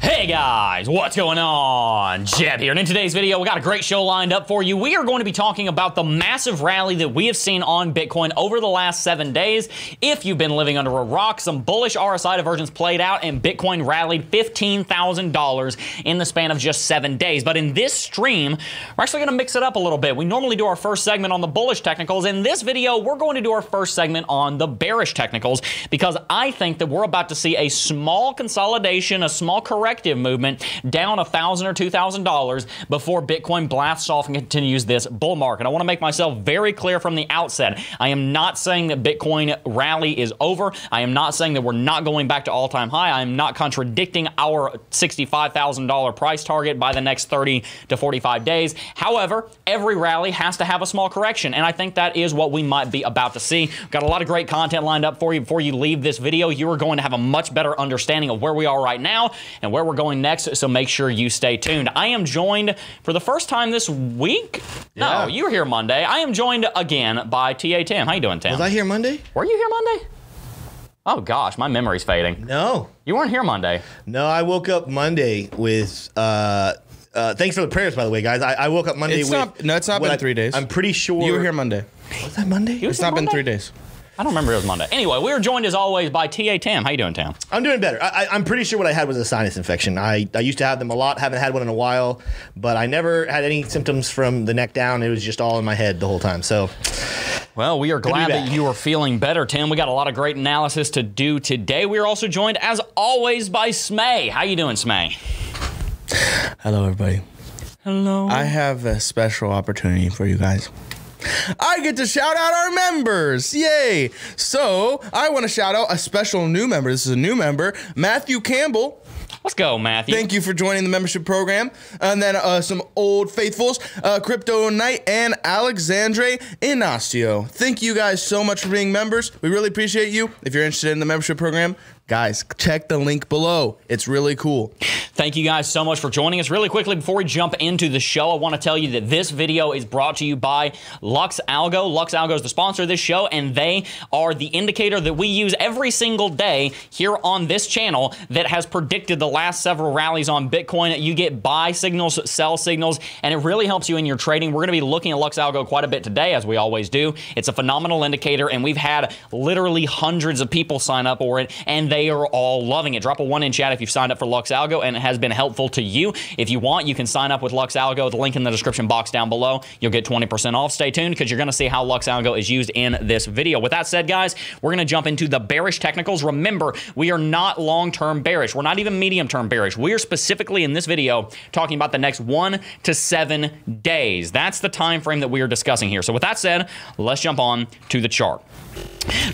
Hey guys, what's going on? Jeb here, and in today's video, we got a great show lined up for you. We are going to be talking about the massive rally that we have seen on Bitcoin over the last seven days. If you've been living under a rock, some bullish RSI divergence played out, and Bitcoin rallied $15,000 in the span of just seven days. But in this stream, we're actually going to mix it up a little bit. We normally do our first segment on the bullish technicals. In this video, we're going to do our first segment on the bearish technicals because I think that we're about to see a small consolidation, a small corrective movement down a thousand or two thousand dollars before Bitcoin blasts off and continues this bull market. I want to make myself very clear from the outset. I am not saying that Bitcoin rally is over. I am not saying that we're not going back to all-time high. I am not contradicting our $65,000 price target by the next 30 to 45 days. However, every rally has to have a small correction, and I think that is what we might be about to see. Got a lot of great content lined up for you before you leave this video. You are going to have a much better understanding of where we are right now and where we're going next, so make sure you stay tuned. I am joined for the first time this week. Yeah. No, you were here Monday. I am joined again by TA Tim. How you doing, Tim? Was I here Monday? Were you here Monday? Oh gosh, my memory's fading. No. You weren't here Monday. No, I woke up Monday with. Uh, uh, thanks for the prayers, by the way, guys. I, I woke up Monday It's with. not- no, it's not been I- three days. I'm pretty sure. You were here Monday. Was that Monday? You It's here not been three days. I don't remember it was Monday. Anyway, we are joined as always by TA Tam. How you doing, Tam? I'm doing better. I, I- I'm pretty sure what I had was a sinus infection. I, I used to have them a lot, haven't had one in a while, but I never had any symptoms from the neck down. It was just all in my head the whole time. So, Well, we are glad that you are feeling better, Tim. We got a lot of great analysis to do today. We are also joined, as always, by Smay. How you doing, Smay? Hello, everybody. Hello. I have a special opportunity for you guys. I get to shout out our members. Yay. So I want to shout out a special new member. This is a new member, Matthew Campbell. Let's go, Matthew. Thank you for joining the membership program. And then uh, some old faithfuls, uh, Crypto Knight and Alexandre Inastio. Thank you guys so much for being members. We really appreciate you. If you're interested in the membership program, guys, check the link below. It's really cool. Thank you guys so much for joining us. Really quickly, before we jump into the show, I want to tell you that this video is brought to you by Lux Algo. Lux Algo is the sponsor of this show, and they are the indicator that we use every single day here on this channel that has predicted the last several rallies on Bitcoin. You get buy signals, sell signals, and it really helps you in your trading. We're going to be looking at Lux Algo quite a bit today, as we always do. It's a phenomenal indicator, and we've had literally hundreds of people sign up for it, and they are all loving it. Drop a one in chat if you've signed up for Lux Algo and it has been helpful to you. If you want, you can sign up with Lux Algo. The link in the description box down below. You'll get 20% off. Stay tuned because you're going to see how Lux Algo is used in this video. With that said, guys, we're going to jump into the bearish technicals. Remember, we are not long-term bearish. We're not even medium-term bearish. We are specifically in this video talking about the next one to seven days. That's the time frame that we are discussing here. So with that said, let's jump on to the chart.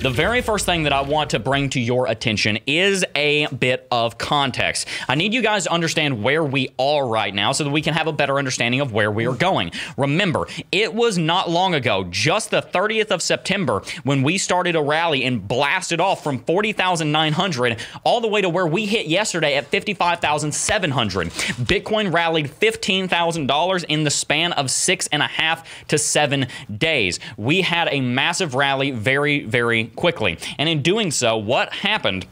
The very first thing that I want to bring to your attention is a bit of context. I need you guys to understand where we are right now so that we can have a better understanding of where we are going. Remember, it was not long ago, just the 30th of September, when we started a rally and blasted off from 40,900 all the way to where we hit yesterday at 55,700. Bitcoin rallied $15,000 in the span of six and a half to seven days. We had a massive rally very, very quickly. And in doing so, what happened?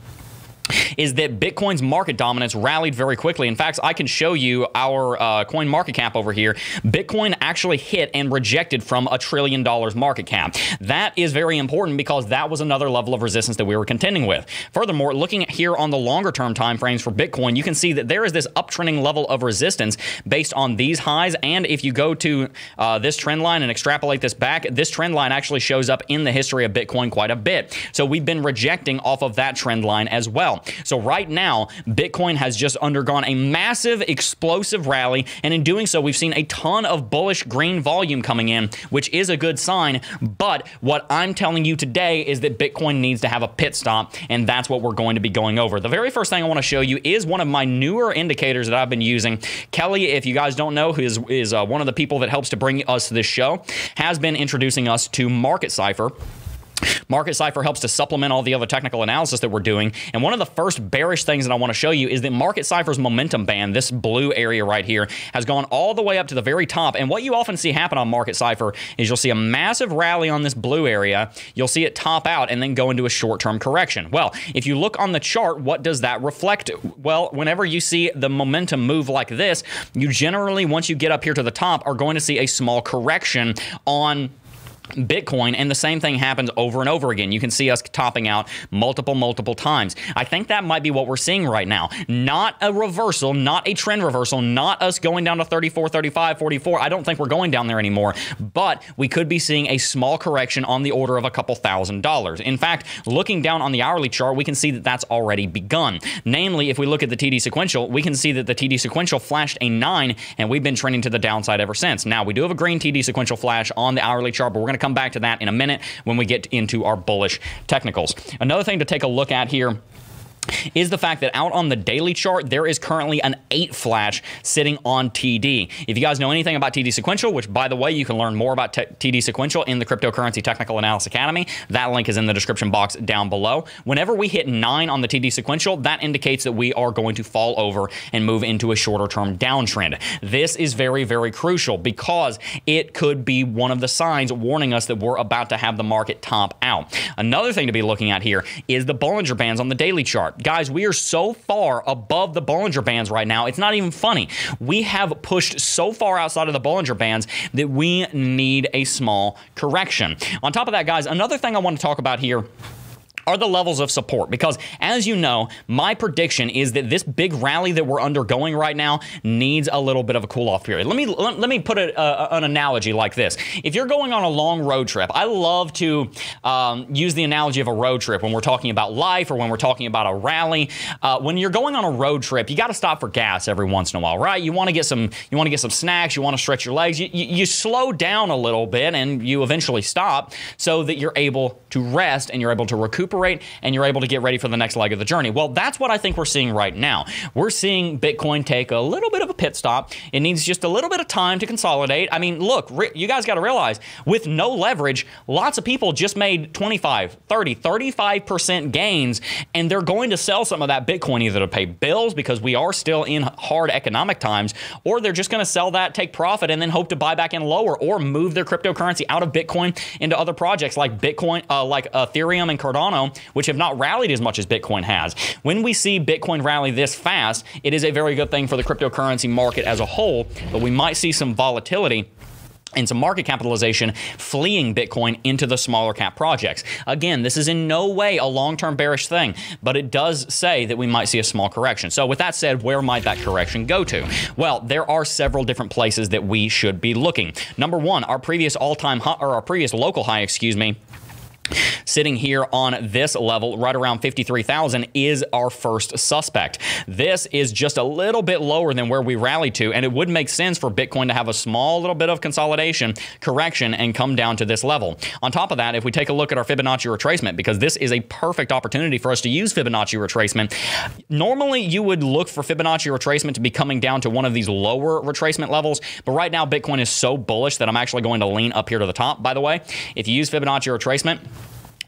Is that Bitcoin's market dominance rallied very quickly. In fact, I can show you our uh, coin market cap over here. Bitcoin actually hit and rejected from a trillion dollars market cap. That is very important because that was another level of resistance that we were contending with. Furthermore, looking here on the longer term time frames for Bitcoin, you can see that there is this uptrending level of resistance based on these highs. And if you go to uh, this trend line and extrapolate this back, this trend line actually shows up in the history of Bitcoin quite a bit. So we've been rejecting off of that trend line as well. So right now, Bitcoin has just undergone a massive explosive rally, and in doing so, we've seen a ton of bullish green volume coming in, which is a good sign. But what I'm telling you today is that Bitcoin needs to have a pit stop, and that's what we're going to be going over. The very first thing I want to show you is one of my newer indicators that I've been using. Kelly, if you guys don't know, who is is uh, one of the people that helps to bring us to this show, has been introducing us to Market Cipher. Market Cipher helps to supplement all the other technical analysis that we're doing. And one of the first bearish things that I want to show you is that Market Cipher's momentum band, this blue area right here, has gone all the way up to the very top. And what you often see happen on Market Cipher is you'll see a massive rally on this blue area. You'll see it top out and then go into a short term correction. Well, if you look on the chart, what does that reflect? Well, whenever you see the momentum move like this, you generally, once you get up here to the top, are going to see a small correction on Bitcoin, and the same thing happens over and over again. You can see us topping out multiple, multiple times. I think that might be what we're seeing right now. Not a reversal, not a trend reversal, not us going down to 34, 35, 44. I don't think we're going down there anymore, but we could be seeing a small correction on the order of a couple thousand dollars. In fact, looking down on the hourly chart, we can see that that's already begun. Namely, if we look at the TD sequential, we can see that the TD sequential flashed a 9, and we've been trending to the downside ever since. Now, we do have a green TD sequential flash on the hourly chart, but we're going to come back to that in a minute when we get into our bullish technicals. Another thing to take a look at here is the fact that out on the daily chart, there is currently an 8 flash sitting on TD. If you guys know anything about TD Sequential, which by the way, you can learn more about TD Sequential in the Cryptocurrency Technical Analysis Academy, that link is in the description box down below. Whenever we hit 9 on the TD Sequential, that indicates that we are going to fall over and move into a shorter term downtrend. This is very, very crucial because it could be one of the signs warning us that we're about to have the market top out. Another thing to be looking at here is the Bollinger Bands on the daily chart. Guys, we are so far above the Bollinger Bands right now. It's not even funny. We have pushed so far outside of the Bollinger Bands that we need a small correction. On top of that, guys, another thing I want to talk about here are the levels of support. Because as you know my prediction is that this big rally that we're undergoing right now needs a little bit of a cool off period. Let me let, let me put a, a, an analogy like this. If you're going on a long road trip i love to um, use the analogy of a road trip when we're talking about life or when we're talking about a rally. Uh, when you're going on a road trip you got to stop for gas every once in a while right? You want to get some you want to get some snacks you want to stretch your legs. You, you, you slow down a little bit and you eventually stop so that you're able to rest and you're able to recuperate recuperate and you're able to get ready for the next leg of the journey. Well, that's what I think we're seeing right now. We're seeing Bitcoin take a little bit of a pit stop. It needs just a little bit of time to consolidate. I mean, look, you guys got to realize with no leverage, lots of people just made 25, 30, 35% gains, and they're going to sell some of that Bitcoin either to pay bills because we are still in hard economic times, or they're just going to sell that, take profit, and then hope to buy back in lower or move their cryptocurrency out of Bitcoin into other projects like Bitcoin, uh, like Ethereum and Cardano which have not rallied as much as Bitcoin has. When we see Bitcoin rally this fast, it is a very good thing for the cryptocurrency market as a whole, but we might see some volatility and some market capitalization fleeing Bitcoin into the smaller cap projects. Again, this is in no way a long term bearish thing, but it does say that we might see a small correction. So, with that said, where might that correction go to? Well, there are several different places that we should be looking. Number one, our previous all time high, or our previous local high, excuse me sitting here on this level right around 53,000 is our first suspect. This is just a little bit lower than where we rallied to and it would make sense for Bitcoin to have a small little bit of consolidation, correction and come down to this level. On top of that, if we take a look at our Fibonacci retracement because this is a perfect opportunity for us to use Fibonacci retracement. Normally you would look for Fibonacci retracement to be coming down to one of these lower retracement levels, but right now Bitcoin is so bullish that I'm actually going to lean up here to the top by the way. If you use Fibonacci retracement,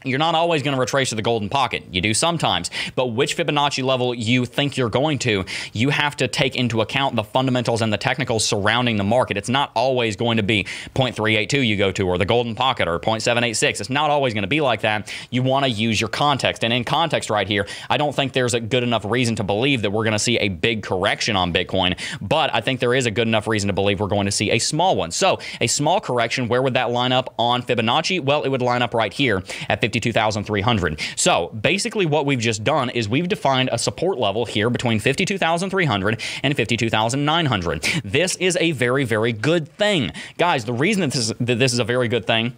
you're not always going to retrace to the golden pocket. You do sometimes. But which Fibonacci level you think you're going to, you have to take into account the fundamentals and the technicals surrounding the market. It's not always going to be 0.382 you go to or the golden pocket or 0.786. It's not always going to be like that. You want to use your context. And in context right here, I don't think there's a good enough reason to believe that we're going to see a big correction on Bitcoin, but I think there is a good enough reason to believe we're going to see a small one. So, a small correction, where would that line up on Fibonacci? Well, it would line up right here at 50 52,300. So basically what we've just done is we've defined a support level here between 52,300 and 52,900. This is a very, very good thing. Guys, the reason that this, that this is a very good thing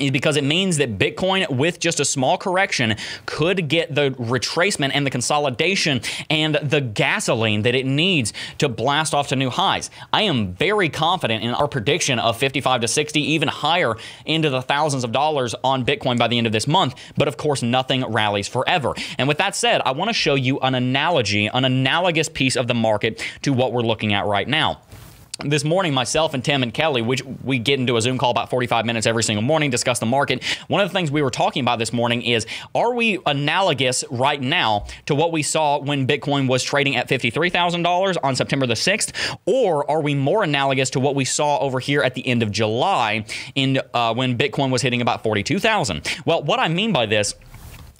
is because it means that Bitcoin, with just a small correction, could get the retracement and the consolidation and the gasoline that it needs to blast off to new highs. I am very confident in our prediction of 55 to 60, even higher into the thousands of dollars on Bitcoin by the end of this month. But of course, nothing rallies forever. And with that said, I want to show you an analogy, an analogous piece of the market to what we're looking at right now. This morning, myself and Tim and Kelly, which we get into a Zoom call about 45 minutes every single morning, discuss the market. One of the things we were talking about this morning is are we analogous right now to what we saw when Bitcoin was trading at $53,000 on September the 6th? Or are we more analogous to what we saw over here at the end of July in uh, when Bitcoin was hitting about 42,000? Well, what I mean by this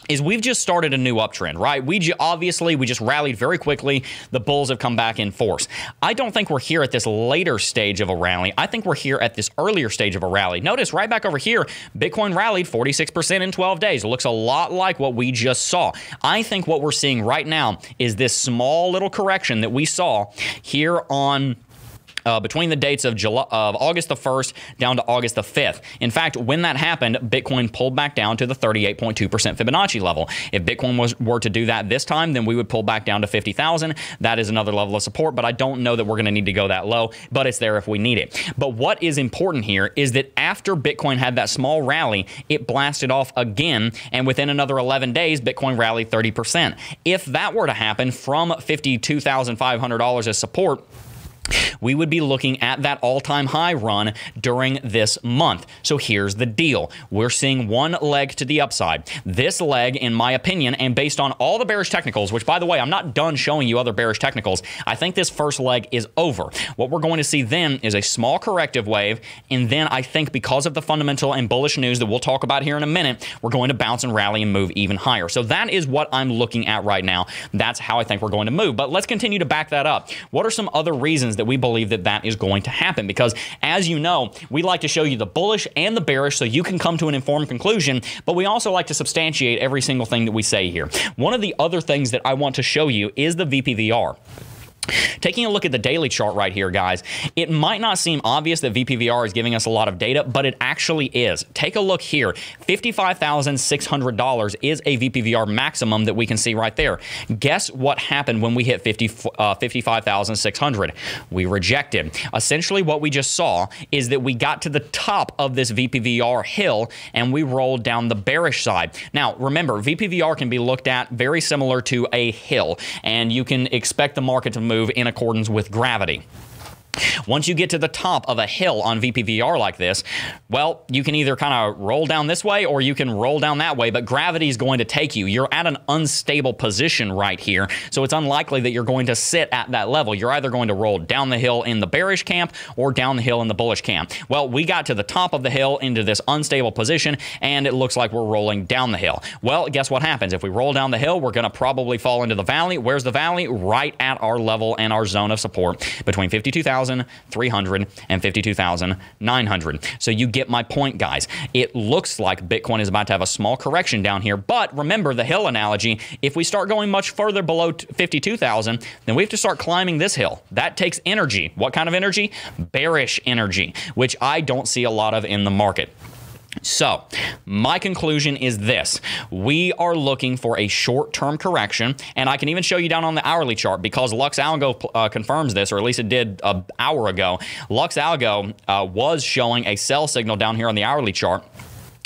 is we've just started a new uptrend, right? We j- obviously we just rallied very quickly. The bulls have come back in force. I don't think we're here at this later stage of a rally. I think we're here at this earlier stage of a rally. Notice right back over here, Bitcoin rallied 46% in 12 days. It looks a lot like what we just saw. I think what we're seeing right now is this small little correction that we saw here on uh, between the dates of July, of August the 1st down to August the 5th. In fact, when that happened, Bitcoin pulled back down to the 38.2% Fibonacci level. If Bitcoin was were to do that this time, then we would pull back down to 50,000. That is another level of support, but I don't know that we're going to need to go that low, but it's there if we need it. But what is important here is that after Bitcoin had that small rally, it blasted off again, and within another 11 days, Bitcoin rallied 30%. If that were to happen from $52,500 as support, we would be looking at that all time high run during this month. So here's the deal we're seeing one leg to the upside. This leg, in my opinion, and based on all the bearish technicals, which by the way, I'm not done showing you other bearish technicals, I think this first leg is over. What we're going to see then is a small corrective wave. And then I think because of the fundamental and bullish news that we'll talk about here in a minute, we're going to bounce and rally and move even higher. So that is what I'm looking at right now. That's how I think we're going to move. But let's continue to back that up. What are some other reasons that we believe that that is going to happen? Because as you know, we like to show you the bullish and the bearish so you can come to an informed conclusion, but we also like to substantiate every single thing that we say here. One of the other things that I want to show you is the VPVR. Taking a look at the daily chart right here, guys, it might not seem obvious that VPVR is giving us a lot of data, but it actually is. Take a look here. $55,600 is a VPVR maximum that we can see right there. Guess what happened when we hit 50, uh, 55,600? We rejected. Essentially, what we just saw is that we got to the top of this VPVR hill and we rolled down the bearish side. Now, remember, VPVR can be looked at very similar to a hill, and you can expect the market to move move in accordance with gravity. Once you get to the top of a hill on VPVR like this, well, you can either kind of roll down this way or you can roll down that way, but gravity is going to take you. You're at an unstable position right here, so it's unlikely that you're going to sit at that level. You're either going to roll down the hill in the bearish camp or down the hill in the bullish camp. Well, we got to the top of the hill into this unstable position, and it looks like we're rolling down the hill. Well, guess what happens? If we roll down the hill, we're going to probably fall into the valley. Where's the valley? Right at our level and our zone of support between 52,000 52,300 and 52,900. So you get my point, guys. It looks like Bitcoin is about to have a small correction down here, but remember the hill analogy. If we start going much further below 52,000, then we have to start climbing this hill. That takes energy. What kind of energy? Bearish energy, which I don't see a lot of in the market. So, my conclusion is this. We are looking for a short term correction, and I can even show you down on the hourly chart because Lux Algo uh, confirms this, or at least it did an hour ago. Lux Algo uh, was showing a sell signal down here on the hourly chart.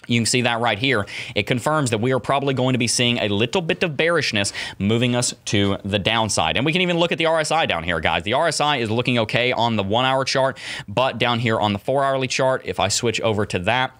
You can see that right here. It confirms that we are probably going to be seeing a little bit of bearishness moving us to the downside. And we can even look at the RSI down here, guys. The RSI is looking okay on the one hour chart, but down here on the four hourly chart, if I switch over to that,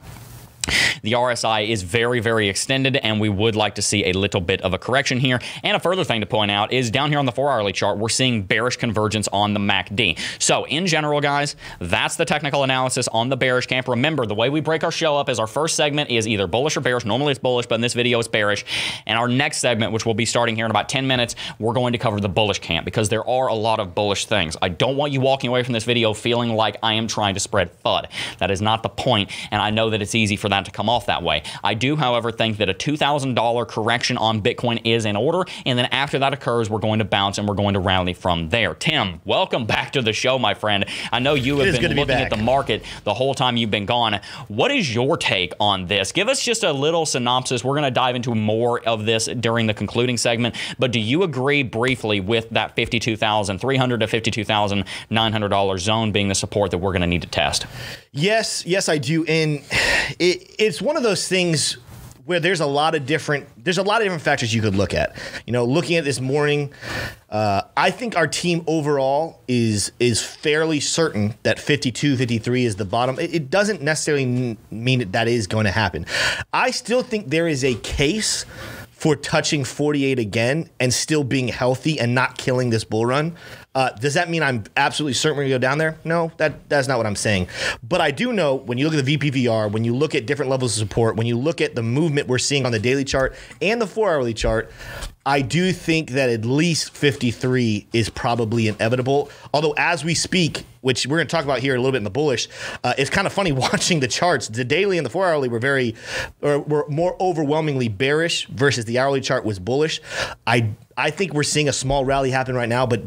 the RSI is very, very extended, and we would like to see a little bit of a correction here. And a further thing to point out is down here on the four hourly chart, we're seeing bearish convergence on the MACD. So, in general, guys, that's the technical analysis on the bearish camp. Remember, the way we break our show up is our first segment is either bullish or bearish. Normally it's bullish, but in this video it's bearish. And our next segment, which will be starting here in about 10 minutes, we're going to cover the bullish camp because there are a lot of bullish things. I don't want you walking away from this video feeling like I am trying to spread FUD. That is not the point, and I know that it's easy for that to come off that way. I do, however, think that a $2,000 correction on Bitcoin is in order. And then after that occurs, we're going to bounce and we're going to rally from there. Tim, welcome back to the show, my friend. I know you have been looking at the market the whole time you've been gone. What is your take on this? Give us just a little synopsis. We're going to dive into more of this during the concluding segment. But do you agree briefly with that 52,300 to $52,900 zone being the support that we're going to need to test? Yes, yes, I do. And it, it's one of those things where there's a lot of different there's a lot of different factors you could look at. You know, looking at this morning, uh, I think our team overall is is fairly certain that 52, 53 is the bottom. It, it doesn't necessarily mean that that is going to happen. I still think there is a case for touching 48 again and still being healthy and not killing this bull run. Uh, does that mean I'm absolutely certain we're gonna go down there? No, that that's not what I'm saying. But I do know when you look at the VPVR, when you look at different levels of support, when you look at the movement we're seeing on the daily chart and the four hourly chart, I do think that at least 53 is probably inevitable. Although as we speak, which we're going to talk about here a little bit in the bullish, uh, it's kind of funny watching the charts. The daily and the four hourly were very, or were more overwhelmingly bearish versus the hourly chart was bullish. I I think we're seeing a small rally happen right now, but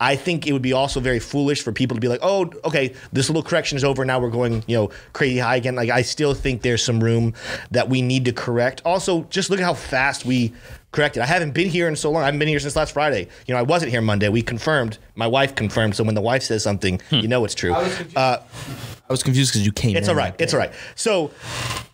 I think it would be also very foolish for people to be like, "Oh, okay, this little correction is over. Now we're going, you know, crazy high again." Like I still think there's some room that we need to correct. Also, just look at how fast we corrected. I haven't been here in so long. I haven't been here since last Friday. You know, I wasn't here Monday. We confirmed. My wife confirmed. So when the wife says something, you know it's true. Uh, I was confused because you came. it's in all right. that It's all right. So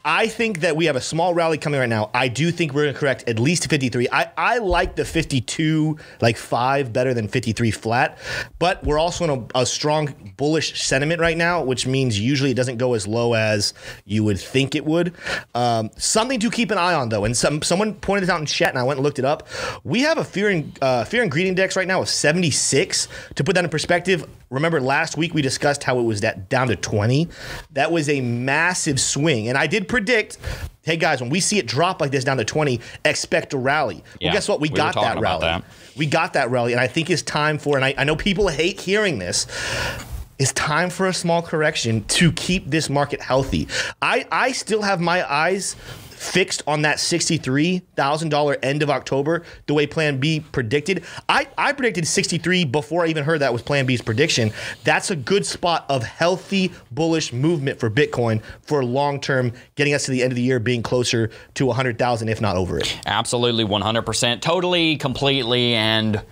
I think that we have a small rally coming right now. I do think we're going to correct at least 53. I, I like the 52, like five better than 53 flat, but we're also in a, a strong bullish sentiment right now, which means usually it doesn't go as low as you would think it would. Um, something to keep an eye on, though, and some someone pointed this out in chat, and I went and looked it up. We have a fear and uh, fear and greed index right now of 76. To put that in perspective, remember last week we discussed how it was that down to 20. That was a massive swing, and I did predict. Hey guys, when we see it drop like this down to 20, expect a rally. Yeah, well, guess what? We, we got that rally. that. We got that rally, and I think it's time for. And I, I know people hate hearing this. It's time for a small correction to keep this market healthy. I, I still have my eyes fixed on that $63,000 end of October, the way Plan B predicted. I, I predicted 63 before I even heard that was Plan B's prediction. That's a good spot of healthy, bullish movement for Bitcoin for long term, getting us to the end of the year being closer to 100,000, if not over it. Absolutely, 100%. Totally, completely, and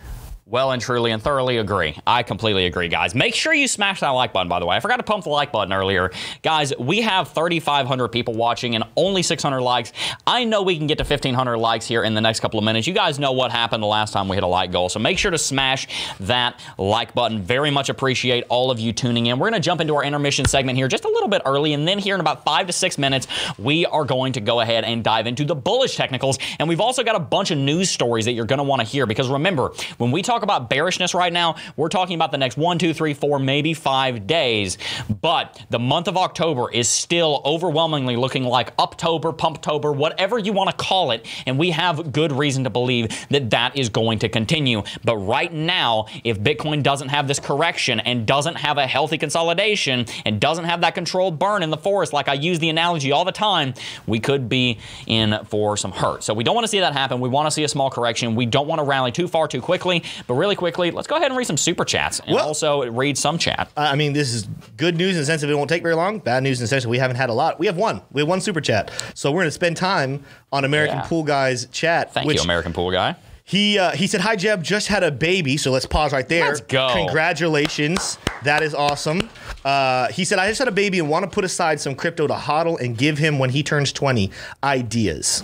well and truly and thoroughly agree. I completely agree, guys. Make sure you smash that like button, by the way. I forgot to pump the like button earlier. Guys, we have 3,500 people watching and only 600 likes. I know we can get to 1,500 likes here in the next couple of minutes. You guys know what happened the last time we hit a like goal, so make sure to smash that like button. Very much appreciate all of you tuning in. We're going to jump into our intermission segment here just a little bit early, and then here in about five to six minutes, we are going to go ahead and dive into the bullish technicals. And we've also got a bunch of news stories that you're going to want to hear because remember, when we talk about bearishness right now, we're talking about the next one, two, three, four, maybe five days. But the month of October is still overwhelmingly looking like Uptober, Pumptober, whatever you want to call it. And we have good reason to believe that that is going to continue. But right now, if Bitcoin doesn't have this correction and doesn't have a healthy consolidation and doesn't have that controlled burn in the forest, like I use the analogy all the time, we could be in for some hurt. So we don't want to see that happen. We want to see a small correction. We don't want to rally too far too quickly. But really quickly, let's go ahead and read some super chats and Well- also read some chat. I mean, this is good news in the sense of it won't take very long. Bad news in the sense that we haven't had a lot. We have one. We have one super chat. So we're going to spend time on American Yeah. Pool Guys chat. Thank which you, American Pool Guy. He uh, he said, "Hi Jeb, just had a baby." So let's pause right there. Let's go. Congratulations, that is awesome. Uh, he said, "I just had a baby and want to put aside some crypto to hodl and give him when he turns 20 ideas."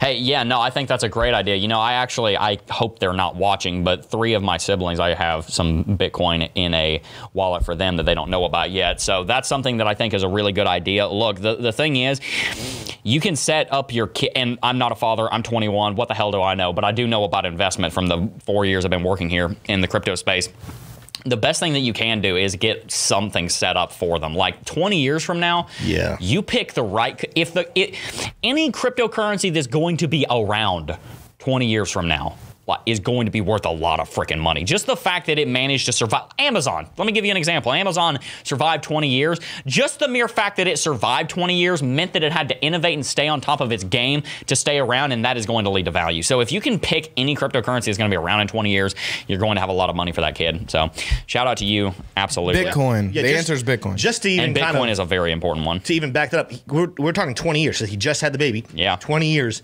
Hey, yeah, no, I think that's a great idea. You know, I actually, I hope they're not watching, but three of my siblings, I have some Bitcoin in a wallet for them that they don't know about yet. So that's something that I think is a really good idea. Look, the, the thing is, you can set up your kid, and I'm not a father, I'm 21. What the hell do I know? But I do know about investment from the four years I've been working here in the crypto space the best thing that you can do is get something set up for them. Like 20 years from now, Yeah. you pick the right. If the it, any cryptocurrency that's going to be around 20 years from now is going to be worth a lot of freaking money. Just the fact that it managed to survive. Amazon. Let me give you an example. Amazon survived 20 years. Just the mere fact that it survived 20 years meant that it had to innovate and stay on top of its game to stay around, and that is going to lead to value. So if you can pick any cryptocurrency that's going to be around in 20 years, you're going to have a lot of money for that kid. So shout out to you. Absolutely. Bitcoin. Yeah, the just- answer is Bitcoin. Just to even And kind Bitcoin of is a very important one. to even back that up, we're, we're talking 20 years. So he just had the baby. Yeah. 20 years.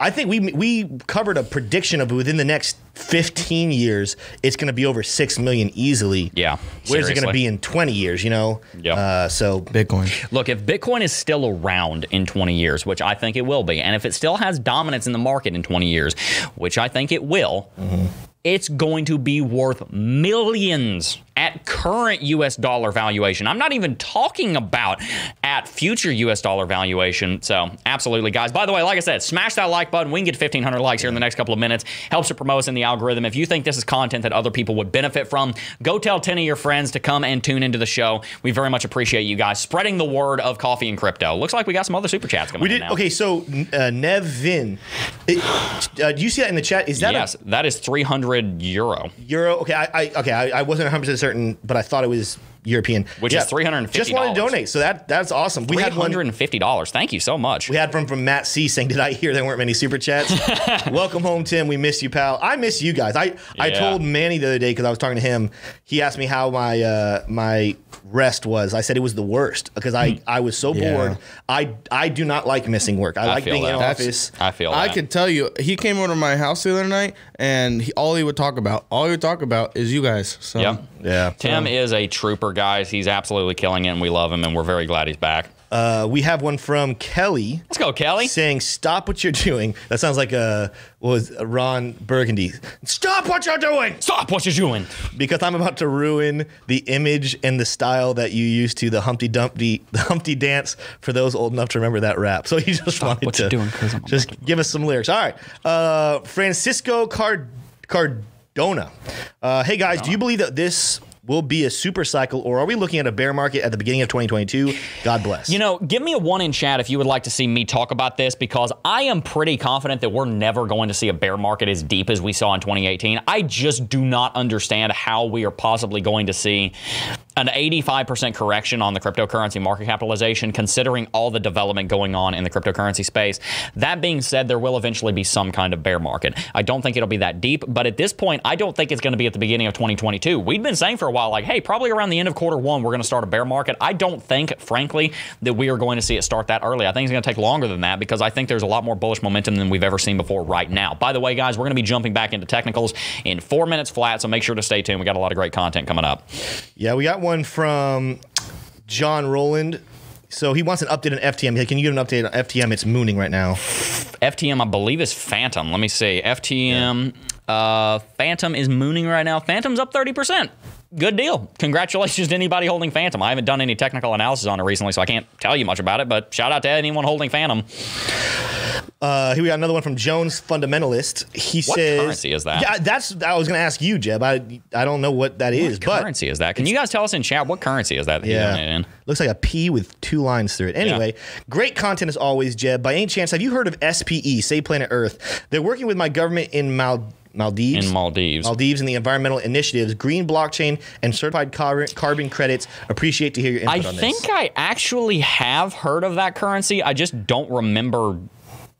I think we we covered a prediction of within the next 15 years, it's going to be over six million easily. Yeah, Where's it going to be in 20 years? You know. Yep. Uh, so Bitcoin. Look, if Bitcoin is still around in 20 years, which I think it will be, and if it still has dominance in the market in 20 years, which I think it will, it's going to be worth millions at current US dollar valuation. I'm not even talking about at future US dollar valuation. So, absolutely, guys. By the way, like I said, smash that like button. We can get 1,500 likes here in the next couple of minutes. Helps to promote us in the algorithm. If you think this is content that other people would benefit from, go tell 10 of your friends to come and tune into the show. We very much appreciate you guys spreading the word of coffee and crypto. Looks like we got some other super chats coming we did now. okay. So uh, Nevin, it, uh, do you see that in the chat? Is that Yes, that is 300 euro. euro? Okay, I, I okay. I, I wasn't 100 percent certain, but I thought it was European. Which is $350. Just wanted to donate, so that that's awesome. We had one. $350. Thank you so much. We had from from Matt C saying, "Did I hear there weren't many super chats?" Welcome home, Tim. We miss you, pal. I miss you guys. I I told Manny the other day because I was talking to him. He asked me how my uh, my rest was. I said it was the worst because I hmm. I was so Yeah. bored. I I do not like missing work. I, like feel being in that. office. I feel I that. could tell you, he came over to my house the other night, and he, all he would talk about, all he would talk about, is you guys. So Yep. Yeah. Tim is a trooper, guys. He's absolutely killing it, and we love him, and we're very glad he's back. Uh, we have one from Kelly. Let's go, Kelly. saying stop what you're doing. That sounds like a what was Ron Burgundy. Stop what you're doing Stop what you're doing. because I'm about to ruin the image and the style that you used to the Humpty Dumpty the Humpty dance for those old enough to remember that rap. So he just wanted what to you're doing, just give us some lyrics. All right, uh, Francisco Card Cardona. Uh, hey guys, do you believe that this will be a super cycle, or are we looking at a bear market at the beginning of 2022? God bless. You know, give me a one in chat if you would like to see me talk about this because I am pretty confident that we're never going to see a bear market as deep as we saw in 2018. I just do not understand how we are possibly going to see an 85% correction on the cryptocurrency market capitalization, considering all the development going on in the cryptocurrency space. That being said, there will eventually be some kind of bear market. I don't think it'll be that deep, but at this point, I don't think it's going to be at the beginning of 2022. We've been saying for a while, like, hey, probably around the end of quarter one, we're going to start a bear market. I don't think, frankly, that we are going to see it start that early. I think it's going to take longer than that because I think there's a lot more bullish momentum than we've ever seen before right now. By the way, guys, we're going to be jumping back into technicals in four minutes flat, so make sure to stay tuned. We got a lot of great content coming up. Yeah, we got one from John Rowland. So he wants an update on FTM. Hey, Can you give an update on FTM? It's mooning right now. FTM, I believe, is Fantom. Let me see. FTM, uh, Fantom is mooning right now. Fantom's up 30%. Good deal. Congratulations to anybody holding Fantom. I haven't done any technical analysis on it recently, so I can't tell you much about it, but shout out to anyone holding Fantom. Uh, here we got another one from Jones Fundamentalist. He What says, currency is that? Yeah, that's. I was going to ask you, Jeb. I I don't know what that is, What but currency is that? Can you guys tell us in chat what currency is that that yeah, in? looks like a P with two lines through it. Anyway, great content as always, Jeb. By any chance, have you heard of SPE, Save Planet Earth? They're working with my government in Mal- Maldives. In Maldives. Maldives and the environmental initiatives, green blockchain, and certified carbon, carbon credits. Appreciate to hear your I input on think this. I actually have heard of that currency. I just don't remember.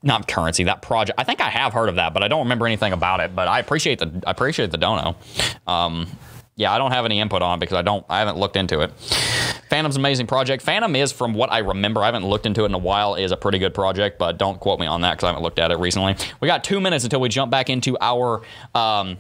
Not currency, that project. I think I have heard of that, but I don't remember anything about it. But I appreciate the I appreciate the dono. Um, yeah, I don't have any input on because I don't I haven't looked into it. Fantom's amazing project. Phantom is, from what I remember, I haven't looked into it in a while, is a pretty good project, but don't quote me on that because I haven't looked at it recently. We got two minutes until we jump back into our. Um,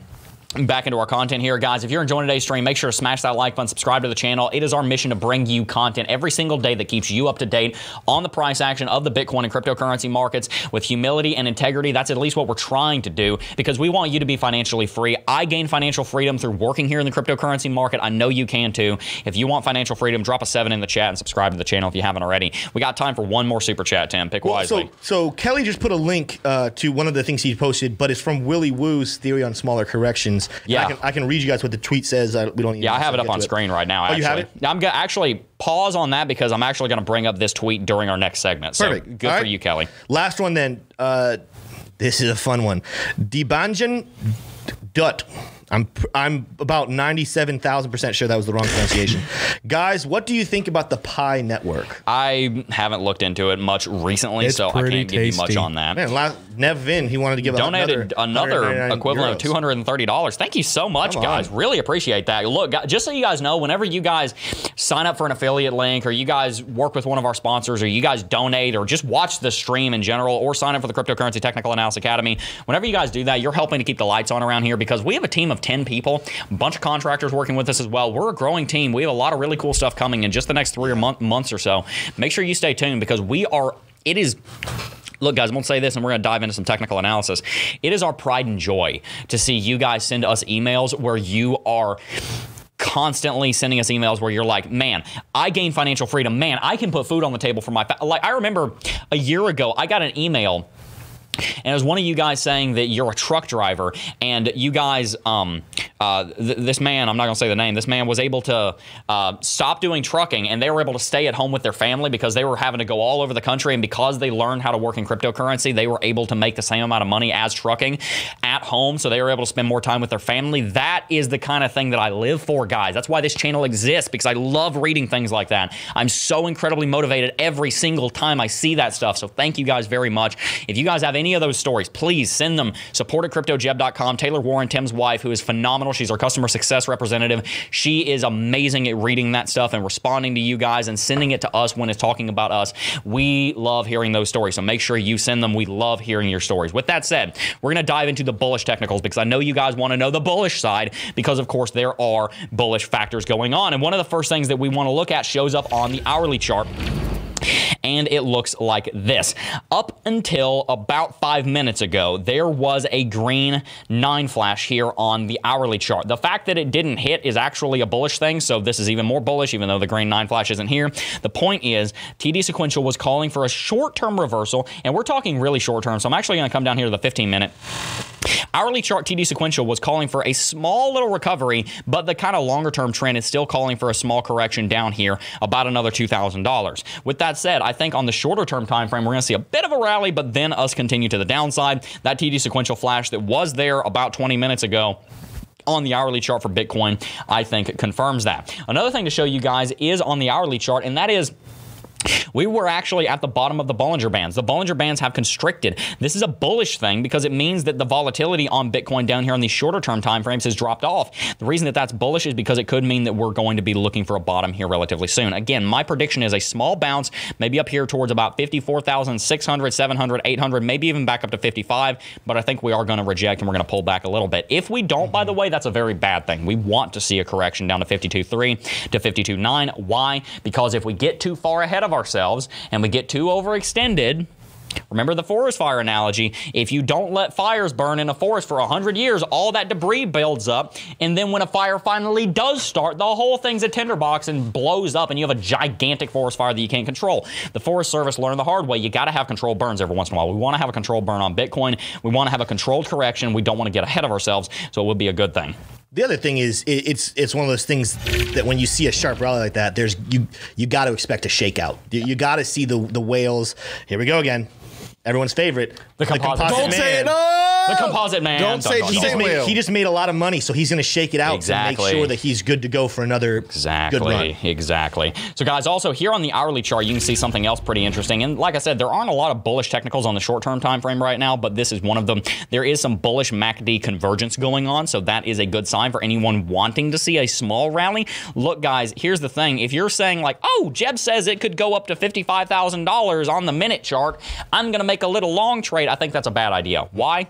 back into our content here. Guys if you're enjoying today's stream make sure to smash that like button subscribe to the channel. It is our mission to bring you content every single day that keeps you up to date on the price action of the bitcoin and cryptocurrency markets with humility and integrity. That's at least what we're trying to do because we want you to be financially free. I gain financial freedom through working here in the cryptocurrency market. I know you can too. If you want financial freedom drop a seven in the chat and subscribe to the channel if you haven't already. We got time for one more super chat tim. Pick Well, wisely. so, so Kelly just put a link uh, to one of the things he posted, but it's from Willy Woo's theory on smaller corrections. And Yeah. I can, I can read you guys what the tweet says. I, we don't. Yeah, I have it up on screen right now. Oh, Actually. you have it? I'm gonna actually pause on that because I'm actually going to bring up this tweet during our next segment. So Perfect. good All for right. you, Kelly. Last one then. Uh, this is a fun one. Debanjan Dut. I'm I'm about ninety seven thousand percent sure that was the wrong pronunciation. Guys, what do you think about the Pi network? I haven't looked into it much recently, It's so I can't give you much on that. Man, last, Nev Vin, he wanted to give donated another, another, equivalent euros. of $230. Thank you so much, Come guys. on. Really appreciate that. Look, just so you guys know, whenever you guys sign up for an affiliate link or you guys work with one of our sponsors or you guys donate or just watch the stream in general or sign up for the Cryptocurrency Technical Analysis Academy, whenever you guys do that, you're helping to keep the lights on around here because we have a team of 10 people, a bunch of contractors working with us as well. We're a growing team. We have a lot of really cool stuff coming in just the next three or month, months or so. Make sure you stay tuned because we are, it is Look, guys, I'm going to say this and we're going to dive into some technical analysis. It is our pride and joy to see you guys send us emails where you are constantly sending us emails where you're like, man, I gained financial freedom. Man, I can put food on the table for my like. I remember a year ago, I got an email. And it was one of you guys saying that you're a truck driver, and you guys, um, uh, th- this man, I'm not gonna say the name, this man was able to uh, stop doing trucking, and they were able to stay at home with their family because they were having to go all over the country, and because they learned how to work in cryptocurrency, they were able to make the same amount of money as trucking at home, so they were able to spend more time with their family. That is the kind of thing that I live for, guys. That's why this channel exists because I love reading things like that. I'm so incredibly motivated every single time I see that stuff. So thank you guys very much. If you guys have any of those stories, please send them. Support at cryptojeb.com. Taylor Warren, Tim's wife, who is phenomenal. She's our customer success representative. She is amazing at reading that stuff and responding to you guys and sending it to us when it's talking about us. We love hearing those stories. So make sure you send them. We love hearing your stories. With that said, we're going to dive into the bullish technicals because I know you guys want to know the bullish side because, of course, there are bullish factors going on. And one of the first things that we want to look at shows up on the hourly chart and it looks like this. Up until about five minutes ago, there was a green nine flash here on the hourly chart. The fact that it didn't hit is actually a bullish thing, so this is even more bullish, even though the green nine flash isn't here. The point is, TD Sequential was calling for a short term reversal, and we're talking really short term, so I'm actually going to come down here to the 15 minute. Hourly chart TD sequential was calling for a small little recovery, but the kind of longer term trend is still calling for a small correction down here, about another $2,000. With that said, I think on the shorter term time frame, we're going to see a bit of a rally, but then us continue to the downside. That TD sequential flash that was there about 20 minutes ago on the hourly chart for Bitcoin, I think confirms that. Another thing to show you guys is on the hourly chart, and that is we were actually at the bottom of the Bollinger Bands. The Bollinger Bands have constricted. This is a bullish thing because it means that the volatility on Bitcoin down here on these shorter term time frames has dropped off. The reason that that's bullish is because it could mean that we're going to be looking for a bottom here relatively soon. Again, my prediction is a small bounce, maybe up here towards about 54,600, 700, 800, maybe even back up to 55, but I think we are going to reject and we're going to pull back a little bit. If we don't, by the way, that's a very bad thing. We want to see a correction down to 52.3 to 52.9. Why? Because if we get too far ahead of ourselves and we get too overextended, Remember the forest fire analogy. If you don't let fires burn in a forest for 100 years, all that debris builds up. And then when a fire finally does start, the whole thing's a tinderbox and blows up, and you have a gigantic forest fire that you can't control. The Forest Service learned the hard way. You got to have controlled burns every once in a while. We want to have a controlled burn on Bitcoin. We want to have a controlled correction. We don't want to get ahead of ourselves, so it would be a good thing. The other thing is it, it's it's one of those things that when you see a sharp rally like that, there's you you got to expect a shakeout. You, you got to see the the whales. Here we go again. Everyone's favorite, The composite. Don't Man. say it. No. The composite man. Don't say. Dun, He dun, say just, made, he just made a lot of money, so he's going to shake it out to Exactly. make sure that he's good to go for another good run. Exactly. Exactly. So, guys, also here on the hourly chart, you can see something else pretty interesting. And like I said, there aren't a lot of bullish technicals on the short-term time frame right now, but this is one of them. There is some bullish MACD convergence going on, so that is a good sign for anyone wanting to see a small rally. Look, guys, here's the thing: if you're saying like, "Oh, Jeb says it could go up to fifty-five thousand dollars on the minute chart," I'm going to make a little long trade. I think that's a bad idea. Why?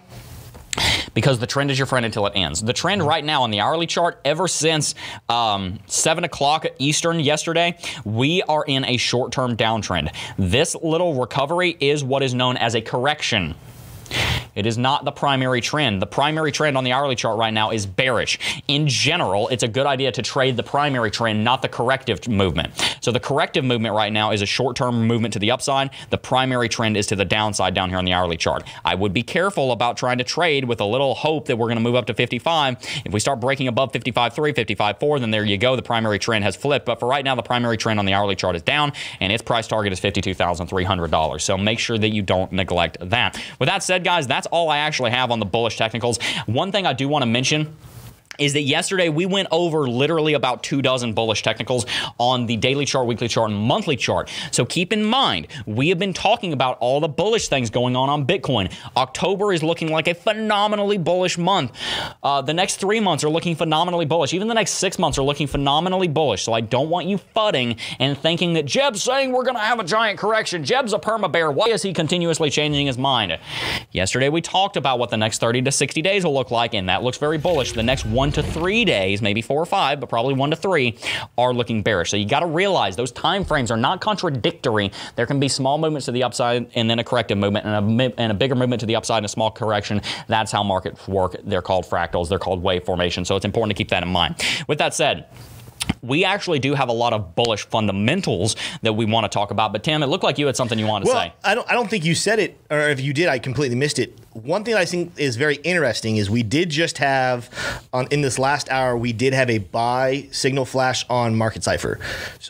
because the trend is your friend until it ends. The trend right now on the hourly chart, ever since um, 7 o'clock Eastern yesterday, we are in a short term downtrend. This little recovery is what is known as a correction. It is not the primary trend. The primary trend on the hourly chart right now is bearish. In general, it's a good idea to trade the primary trend, not the corrective movement. So the corrective movement right now is a short-term movement to the upside. The primary trend is to the downside down here on the hourly chart. I would be careful about trying to trade with a little hope that we're going to move up to 55. If we start breaking above 55.3, 55.4, then there you go. The primary trend has flipped. But for right now, the primary trend on the hourly chart is down, and its price target is $52,300. So make sure that you don't neglect that. With that said, guys, that's all I actually have on the bullish technicals. One thing I do want to mention is that yesterday we went over literally about two dozen bullish technicals on the daily chart, weekly chart, and monthly chart. So keep in mind, we have been talking about all the bullish things going on on Bitcoin. October is looking like a phenomenally bullish month. Uh, the next three months are looking phenomenally bullish. Even the next six months are looking phenomenally bullish. So I don't want you fudding and thinking that Jeb's saying we're going to have a giant correction. Jeb's a perma bear. Why is he continuously changing his mind? Yesterday we talked about what the next 30 to 60 days will look like, and that looks very bullish. The next one to three days, maybe four or five, but probably one to three, are looking bearish. So you got to realize those time frames are not contradictory. There can be small movements to the upside and then a corrective movement and a, and a bigger movement to the upside and a small correction. That's how markets work. They're called fractals. They're called wave formation. So it's important to keep that in mind. With that said, we actually do have a lot of bullish fundamentals that we want to talk about. But Tim, it looked like you had something you wanted well, to say. I don't. I don't think you said it, or if you did, I completely missed it. One thing I think is very interesting is we did just have on in this last hour we did have a buy signal flash on Market Cipher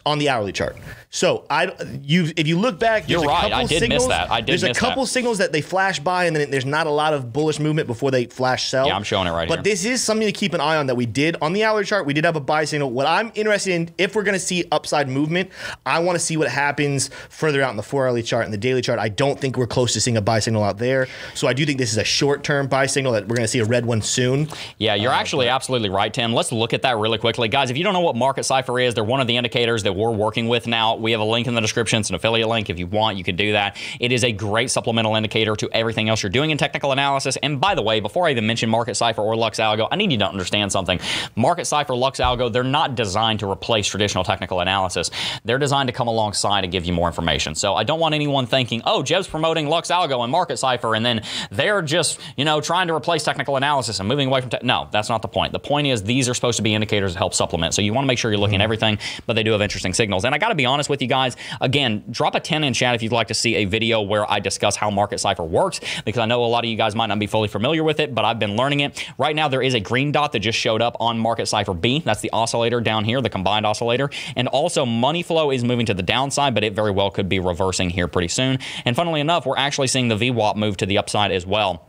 on the hourly chart. So I you if you look back, You're there's a right. couple I did miss signals, that. I did There's a couple that. signals that they flash by, and then there's not a lot of bullish movement before they flash sell. Yeah, I'm showing it right now. but here. this is something to keep an eye on that we did on the hourly chart. We did have a buy signal. What I'm interested in, if we're going to see upside movement, I want to see what happens further out in the four hourly chart and the daily chart. I don't think we're close to seeing a buy signal out there. So I do think this is a short term buy signal that we're going to see a red one soon. Yeah, you're uh, actually absolutely right, Tim. Let's look at that really quickly. Guys, if you don't know what Market Cipher is, they're one of the indicators that we're working with now. We have a link in the description. It's an affiliate link. If you want, you can do that. It is a great supplemental indicator to everything else you're doing in technical analysis. And by the way, before I even mention Market Cipher or Lux Algo, I need you to understand something. Market Cipher, Lux Algo, they're not designed to replace traditional technical analysis. They're designed to come alongside and give you more information. So I don't want anyone thinking, oh, Jeb's promoting Lux Algo and Market Cipher, and then they're just, you know, trying to replace technical analysis and moving away from tech. No, that's not the point. The point is these are supposed to be indicators that help supplement. So you want to make sure you're looking at hmm. everything, but they do have interesting signals. And I got to be honest with you guys. Again, drop a 10 in chat if you'd like to see a video where I discuss how Market Cipher works, because I know a lot of you guys might not be fully familiar with it, but I've been learning it. Right now, there is a green dot that just showed up on Market Cipher B. That's the oscillator down here, the combined oscillator. And also, money flow is moving to the downside, but it very well could be reversing here pretty soon. And funnily enough, we're actually seeing the VWAP move to the upside as well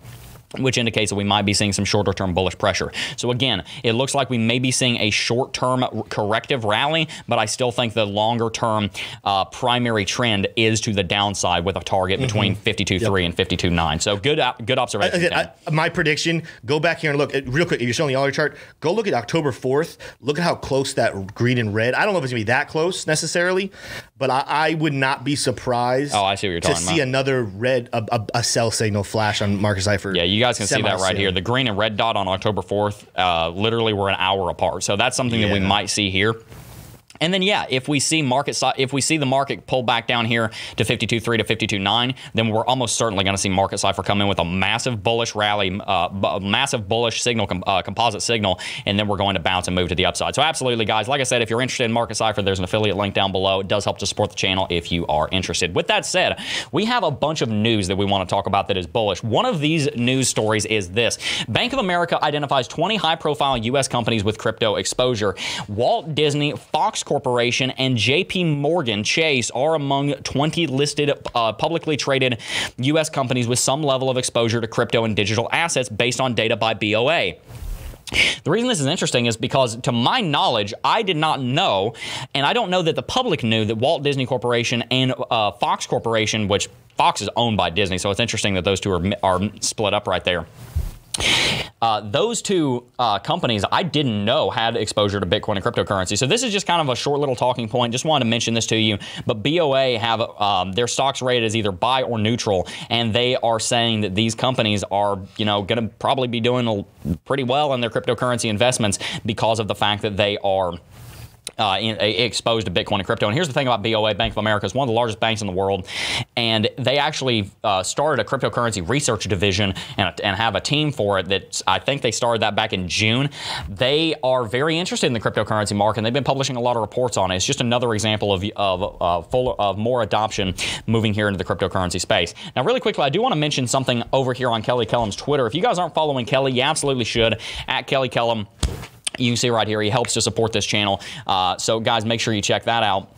which indicates that we might be seeing some shorter term bullish pressure. So again, it looks like we may be seeing a short term corrective rally, but I still think the longer term uh, primary trend is to the downside with a target between 52.3 and 52.9. So good good observation. Tim. I, my prediction: go back here and look at, real quick. If you're showing the hourly chart, go look at October 4th. Look at how close that green and red. I don't know if it's gonna be that close necessarily, but I, I would not be surprised. Oh, I see what you're talking to talking see another red a, a, a sell signal flash on Market Cipher. Yeah, you guys can see that right here. The green and red dot on October 4th uh, literally were an hour apart. So that's something that we Yeah. might see here. And then yeah, if we see market if we see the market pull back down here to 52.3 to 52.9, then we're almost certainly going to see market cipher come in with a massive bullish rally, uh, massive bullish signal, com- uh, composite signal, and then we're going to bounce and move to the upside. So absolutely, guys. Like I said, if you're interested in market cipher, there's an affiliate link down below. It does help to support the channel if you are interested. With that said, we have a bunch of news that we want to talk about that is bullish. One of these news stories is this: Bank of America identifies 20 high-profile U.S. companies with crypto exposure. Walt Disney, Fox Corporation, and J.P. Morgan Chase are among 20 listed uh, publicly traded U.S. companies with some level of exposure to crypto and digital assets based on data by BOA. The reason this is interesting is because, to my knowledge, I did not know, and I don't know that the public knew that Walt Disney Corporation and uh, Fox Corporation, which Fox is owned by Disney, so it's interesting that those two are, are split up right there. Uh, those two uh, companies I didn't know had exposure to Bitcoin and cryptocurrency. So this is just kind of a short little talking point. Just wanted to mention this to you. But BOA have um, their stocks rated as either buy or neutral, and they are saying that these companies are, you know, going to probably be doing pretty well in their cryptocurrency investments because of the fact that they are uh, in, uh, exposed to Bitcoin and crypto. And here's the thing about BOA, Bank of America, is one of the largest banks in the world, and they actually uh, started a cryptocurrency research division and, and have a team for it. That I think they started that back in June. They are very interested in the cryptocurrency market, and they've been publishing a lot of reports on it. It's just another example of of uh, full of more adoption moving here into the cryptocurrency space. Now, really quickly, I do want to mention something over here on Kelly Kellum's Twitter. If you guys aren't following Kelly, you absolutely should. At Kelly Kellum. You can see right here, he helps to support this channel. Uh, so, guys, make sure you check that out.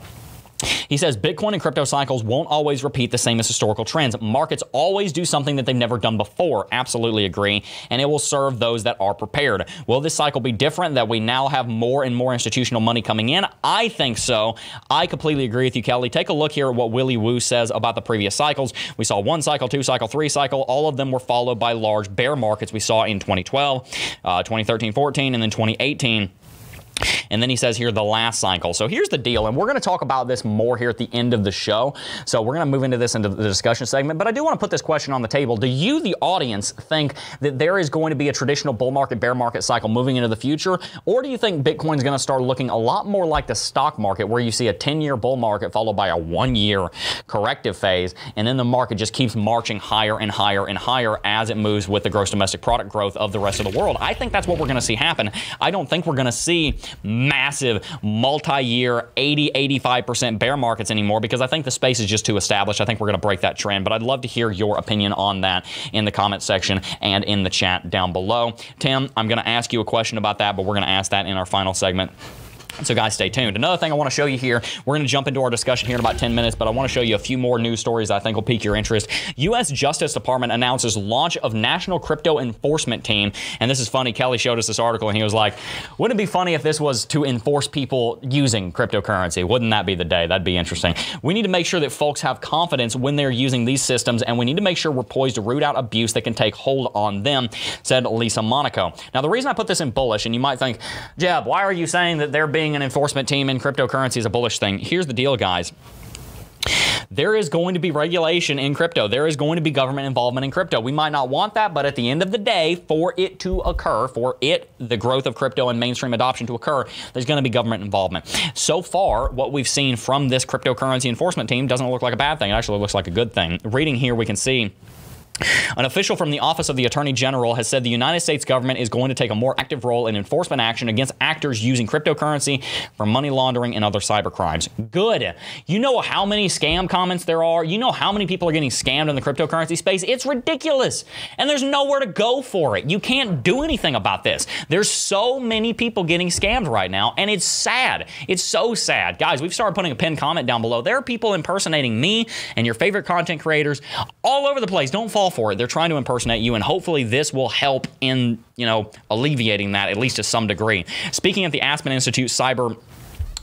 He says Bitcoin and crypto cycles won't always repeat the same as historical trends. Markets always do something that they've never done before. Absolutely agree. And it will serve those that are prepared. Will this cycle be different that we now have more and more institutional money coming in? I think so. I completely agree with you, Kelly. Take a look here at what Willy Woo says about the previous cycles. We saw one cycle, two cycle, three cycle. All of them were followed by large bear markets we saw in 2012, uh, 2013 14, and then 2018. And then he says here the last cycle. So here's the deal, and we're going to talk about this more here at the end of the show. So we're going to move into this into the discussion segment. But I do want to put this question on the table. Do you, the audience, think that there is going to be a traditional bull market, bear market cycle moving into the future? Or do you think Bitcoin's going to start looking a lot more like the stock market, where you see a 10 year bull market followed by a one year corrective phase, and then the market just keeps marching higher and higher and higher as it moves with the gross domestic product growth of the rest of the world? I think that's what we're going to see happen. I don't think we're going to see massive multi-year 80 85% bear markets anymore because I think the space is just too established. I think we're going to break that trend, but I'd love to hear your opinion on that in the comment section and in the chat down below. Tim, I'm going to ask you a question about that, but we're going to ask that in our final segment. So guys, stay tuned. Another thing I want to show you here, we're going to jump into our discussion here in about 10 minutes, but I want to show you a few more news stories I think will pique your interest. U.S. Justice Department announces launch of National Crypto Enforcement Team. And this is funny. Kelly showed us this article and he was like, wouldn't it be funny if this was to enforce people using cryptocurrency? Wouldn't that be the day? That'd be interesting. We need to make sure that folks have confidence when they're using these systems, and we need to make sure we're poised to root out abuse that can take hold on them, said Lisa Monaco. Now, the reason I put this in bullish, and you might think, Jeb, why are you saying that they're being an enforcement team in cryptocurrency is a bullish thing. Here's the deal, guys. There is going to be regulation in crypto. There is going to be government involvement in crypto. We might not want that, but at the end of the day, for it to occur, for it, the growth of crypto and mainstream adoption to occur, there's going to be government involvement. So far, what we've seen from this cryptocurrency enforcement team doesn't look like a bad thing. It actually looks like a good thing. Reading here, we can see an official from the Office of the Attorney General has said the United States government is going to take a more active role in enforcement action against actors using cryptocurrency for money laundering and other cyber crimes. Good. You know how many scam comments there are? You know how many people are getting scammed in the cryptocurrency space? It's ridiculous. And there's nowhere to go for it. You can't do anything about this. There's so many people getting scammed right now, and it's sad. It's so sad. Guys, we've started putting a pinned comment down below. There are people impersonating me and your favorite content creators all over the place. Don't fall fall for it. They're trying to impersonate you, and hopefully this will help in, you know, alleviating that at least to some degree. Speaking at the Aspen Institute Cyber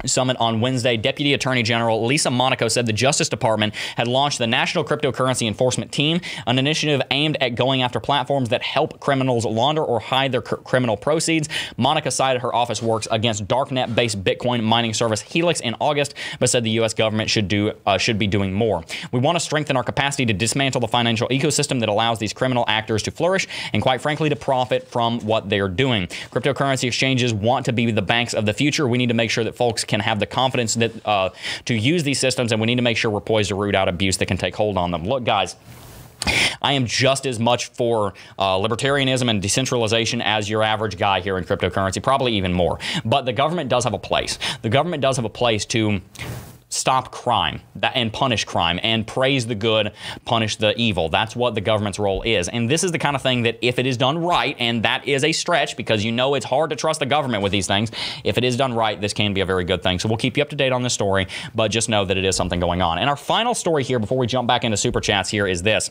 Summit on Wednesday, Deputy Attorney General Lisa Monaco said the Justice Department had launched the National Cryptocurrency Enforcement Team, an initiative aimed at going after platforms that help criminals launder or hide their cr- criminal proceeds. Monaco cited her office works against darknet-based Bitcoin mining service Helix in August, but said the U.S. government should do uh, should be doing more. We want to strengthen our capacity to dismantle the financial ecosystem that allows these criminal actors to flourish and, quite frankly, to profit from what they are doing. Cryptocurrency exchanges want to be the banks of the future. We need to make sure that folks can have the confidence that uh, to use these systems, and we need to make sure we're poised to root out abuse that can take hold on them. Look, guys. I am just as much for uh, libertarianism and decentralization as your average guy here in cryptocurrency, probably even more. But the government does have a place. The government does have a place to stop crime and punish crime and praise the good, punish the evil. That's what the government's role is. And this is the kind of thing that if it is done right, and that is a stretch because you know it's hard to trust the government with these things, if it is done right, this can be a very good thing. So we'll keep you up to date on this story, but just know that it is something going on. And our final story here before we jump back into super chats here is this.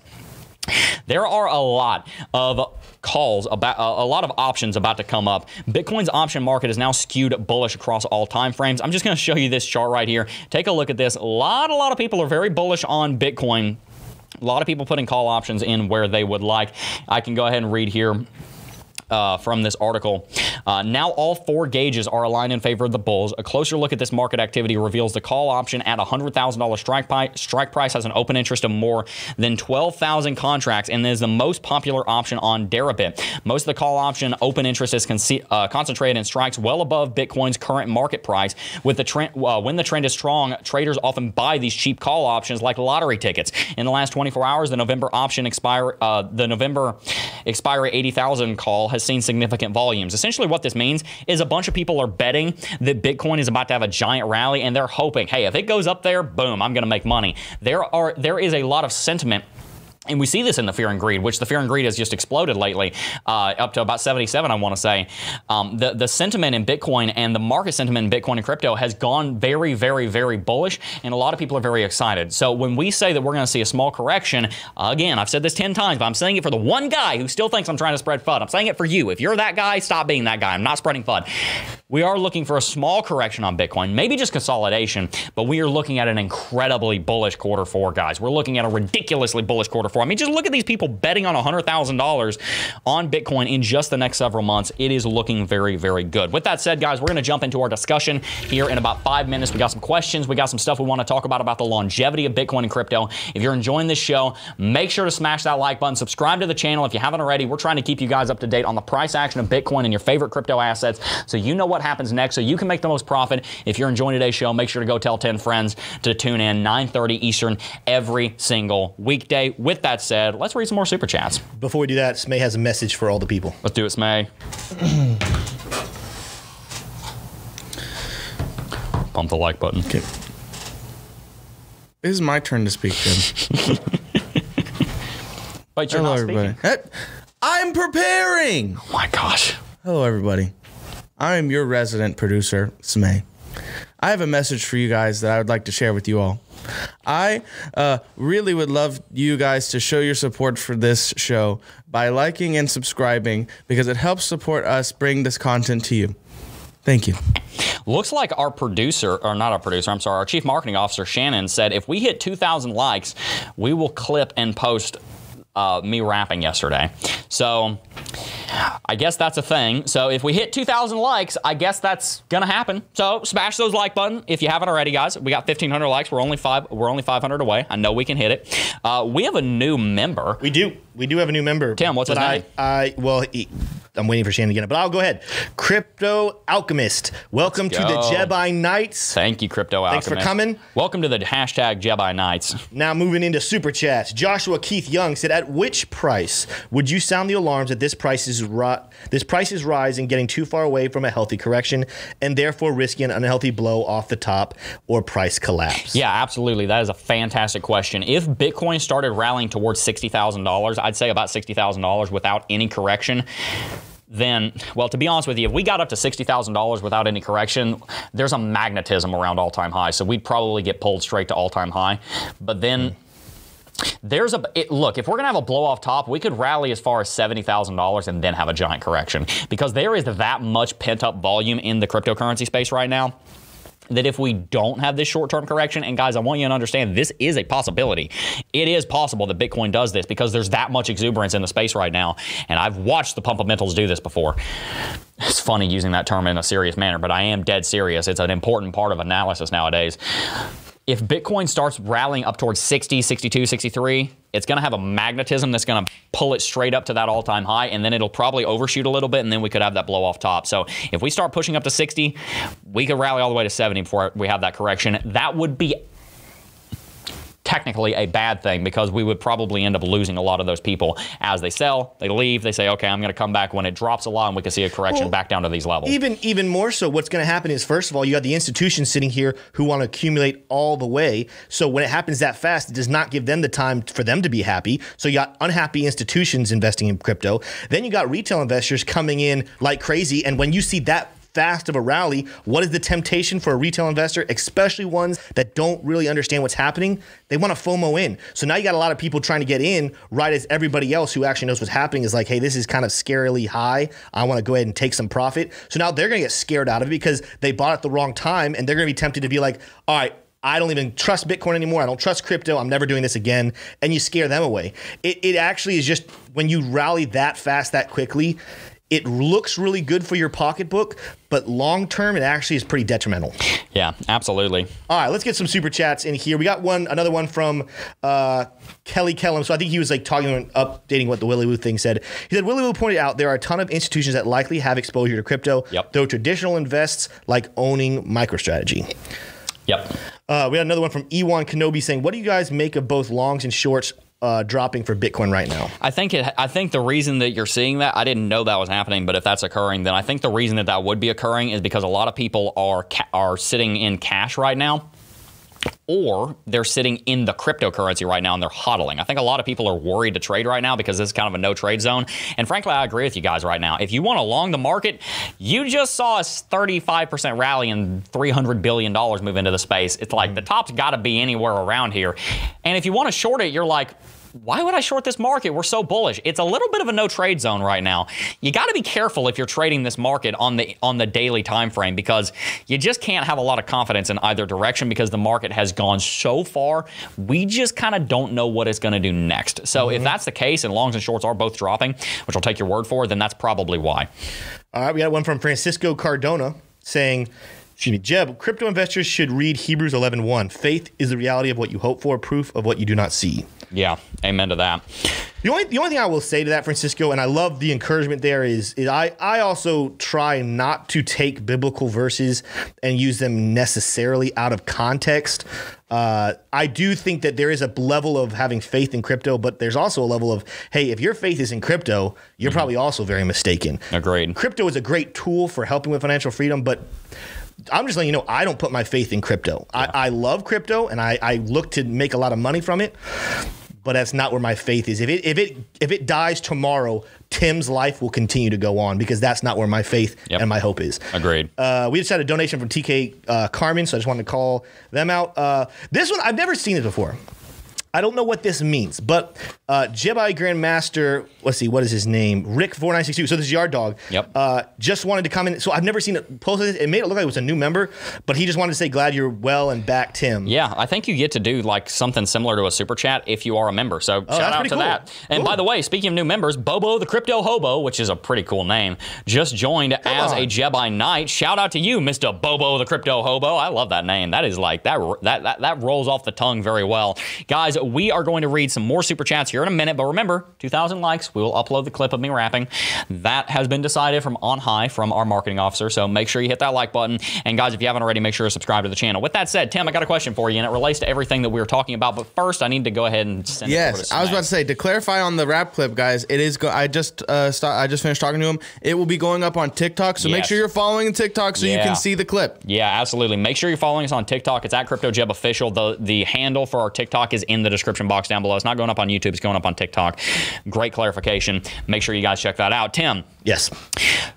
There are a lot of calls about a lot of options about to come up. Bitcoin's option market is now skewed bullish across all time frames. I'm just going to show you this chart right here. Take a look at this. A lot, a lot of people are very bullish on Bitcoin. A lot of people putting call options in where they would like. I can go ahead and read here uh, from this article. Uh, now all four gauges are aligned in favor of the bulls. A closer look at this market activity reveals the call option at $100,000 strike, pi- strike price has an open interest of more than 12,000 contracts and is the most popular option on Deribit. Most of the call option open interest is uh, concentrated in strikes well above Bitcoin's current market price. With the trend, uh, when the trend is strong, traders often buy these cheap call options like lottery tickets. In the last 24 hours, the November option expire, uh, the November expiry 80,000 call has has seen significant volumes. Essentially, what this means is a bunch of people are betting that Bitcoin is about to have a giant rally, and they're hoping, hey, if it goes up there, boom, I'm going to make money. There are there is a lot of sentiment And we see this in the fear and greed, which the fear and greed has just exploded lately, uh, up to about 77, I want to say. Um, the, the sentiment in Bitcoin and the market sentiment in Bitcoin and crypto has gone very, very, very bullish, and a lot of people are very excited. So when we say that we're going to see a small correction, again, I've said this 10 times, but I'm saying it for the one guy who still thinks I'm trying to spread FUD. I'm saying it for you. If you're that guy, stop being that guy. I'm not spreading FUD. We are looking for a small correction on Bitcoin, maybe just consolidation, but we are looking at an incredibly bullish quarter four, guys. We're looking at a ridiculously bullish quarter I mean, just look at these people betting on $100,000 on Bitcoin in just the next several months. It is looking very, very good. With that said, guys, we're going to jump into our discussion here in about five minutes. We got some questions. We got some stuff we want to talk about about the longevity of Bitcoin and crypto. If you're enjoying this show, make sure to smash that like button. Subscribe to the channel if you haven't already. We're trying to keep you guys up to date on the price action of Bitcoin and your favorite crypto assets so you know what happens next so you can make the most profit. If you're enjoying today's show, make sure to go tell 10 friends to tune in 9:30 Eastern every single weekday. With that said, let's read some more super chats. Before we do that, Smay has a message for all the people. Let's do it, Smay. Pump the like button. Okay. This is my turn to speak then. Wait, you're Hello, not everybody. speaking. I'm preparing. Oh my gosh. Hello, everybody. I am your resident producer, Smay. I have a message for you guys that I would like to share with you all. I uh, really would love you guys to show your support for this show by liking and subscribing because it helps support us bring this content to you. Thank you. Looks like our producer, or not our producer, I'm sorry, our chief marketing officer, Shannon, said if we hit 2,000 likes, we will clip and post uh, me rapping yesterday. So I guess that's a thing. So if we hit 2,000 likes, I guess that's gonna happen. So smash those like button if you haven't already, guys. We got 1,500 likes. We're only five. We're only 500 away. I know we can hit it. Uh, we have a new member. We do. We do have a new member. Tim, what's his but name? I, I well, he, I'm waiting for Shannon to get it, but I'll go ahead. Crypto Alchemist. Welcome to the. Jedi Knights. Thank you, Crypto Alchemist. Thanks for coming. Welcome to the hashtag Jedi Knights. Now moving into super chats. Joshua Keith Young said, "At which price would you sound the alarms that this price is ri- this price is rising, getting too far away from a healthy correction, and therefore risking an unhealthy blow off the top or price collapse?" Yeah, absolutely. That is a fantastic question. If Bitcoin started rallying towards $60,000, I'd say about $60,000 without any correction, then, well, to be honest with you, if we got up to $60,000 without any correction, there's a magnetism around all time high. So we'd probably get pulled straight to all time high. But then. There's a it, look. If we're gonna have a blow off top, we could rally as far as seventy thousand dollars and then have a giant correction. Because there is that much pent up volume in the cryptocurrency space right now that if we don't have this short-term correction and guys i want you to understand this is a possibility. It is possible that bitcoin does this because there's that much exuberance in the space right now. And i've watched the pumpamentals do this before. It's funny using that term in a serious manner but i am dead serious. It's an important part of analysis nowadays if Bitcoin starts rallying up towards 60, 62, 63, it's going to have a magnetism that's going to pull it straight up to that all time high, and then it'll probably overshoot a little bit, and then we could have that blow off top. So if we start pushing up to 60, we could rally all the way to 70 before we have that correction. That would be technically a bad thing because we would probably end up losing a lot of those people as they sell, they leave, they say, okay, I'm going to come back when it drops a lot, and we can see a correction Well, back down to these levels. Even even more so, what's going to happen is first of all, you have the institutions sitting here who want to accumulate all the way. So when it happens that fast, it does not give them the time for them to be happy. So you got unhappy institutions investing in crypto. Then you got retail investors coming in like crazy. And when you see that fast of a rally, what is the temptation for a retail investor, especially ones that don't really understand what's happening? They want to FOMO in. So now you got a lot of people trying to get in right as everybody else who actually knows what's happening is like, hey, this is kind of scarily high. I want to go ahead and take some profit. So now they're going to get scared out of it because they bought at the wrong time and they're going to be tempted to be like, all right, I don't even trust Bitcoin anymore. I don't trust crypto. I'm never doing this again. And you scare them away. It, it actually is just when you rally that fast, that quickly, it looks really good for your pocketbook, but long term, it actually is pretty detrimental. yeah, absolutely. All right, let's get some super chats in here. We got one, another one from uh, Kelly Kellum. So I think he was like talking, and updating what the Willy Woo thing said. He said Willy Woo pointed out there are a ton of institutions that likely have exposure to crypto, Yep. though traditional invests like owning MicroStrategy. Yep. Uh, we had another one from Ewan Kenobi saying, "What do you guys make of both longs and shorts uh, dropping for Bitcoin right now?" I think it. I think the reason that you're seeing that, I didn't know that was happening, but if that's occurring, then I think the reason that that would be occurring is because a lot of people are ca- are sitting in cash right now. Or they're sitting in the cryptocurrency right now and they're hodling. I think a lot of people are worried to trade right now because this is kind of a no trade zone. And frankly, I agree with you guys right now. If you want to long the market, you just saw a 35% rally and $300 billion move into the space. It's like the top's got to be anywhere around here. And if you want to short it, you're like, why would I short this market? We're so bullish. It's a little bit of a no trade zone right now. You got to be careful if you're trading this market on the on the daily time frame because you just can't have a lot of confidence in either direction because the market has gone so far. We just kind of don't know what it's going to do next. So if mm-hmm. that's the case and longs and shorts are both dropping, which I'll take your word for, then that's probably why. All right, we got one from Francisco Cardona saying, excuse me, Jeb, crypto investors should read Hebrews 11.1. Faith is the reality of what you hope for, proof of what you do not see. Yeah, amen to that. The only the only thing I will say to that, Francisco, and I love the encouragement there, is, is I, I also try not to take biblical verses and use them necessarily out of context. Uh, I do think that there is a level of having faith in crypto, but there's also a level of, hey, if your faith is in crypto, you're probably also very mistaken. Agreed. Crypto is a great tool for helping with financial freedom, but I'm just letting you know I don't put my faith in crypto. I, I love crypto and I, I look to make a lot of money from it but that's not where my faith is. If it if it if it dies tomorrow, Tim's life will continue to go on because that's not where my faith Yep. and my hope is. Agreed. Uh, we just had a donation from TK uh, Carmen, so I just wanted to call them out. Uh, this one I've never seen it before. I don't know what this means, but uh, Jedi Grandmaster, let's see, what is his name? Rick4962. So this is Yard Dog. Yep. Uh, just wanted to come in. So I've never seen it posted. It made it look like it was a new member, but he just wanted to say, glad you're well and back, Tim. Yeah, I think you get to do like something similar to a super chat if you are a member. So shout Oh, that's out to cool. that. And Cool. by the way, speaking of new members, Bobo the Crypto Hobo, which is a pretty cool name, just joined as on. a Jedi Knight. Shout out to you, Mr. Bobo the Crypto Hobo. I love that name. That is like that that that, that rolls off the tongue very well. Guys, we are going to read some more super chats here in a minute, but remember, 2000 likes, we will upload the clip of me rapping. That has been decided from on high from our marketing officer. So make sure you hit that like button. And guys, if you haven't already, make sure to subscribe to the channel. With that said, Tim, I got a question for you, and it relates to everything that we were talking about. But first, I need to go ahead and send Yes, I was about to say to clarify on the rap clip, guys. It is. Go- I just uh, st- I just finished talking to him. It will be going up on TikTok, so make sure you're following TikTok so you can see the clip. Yeah, absolutely. Make sure you're following us on TikTok. It's at CryptoJeb Official. The the handle for our TikTok is in the description box down below. It's not going up on YouTube. It's going up on TikTok. Great clarification. Make sure you guys check that out. Tim, Yes.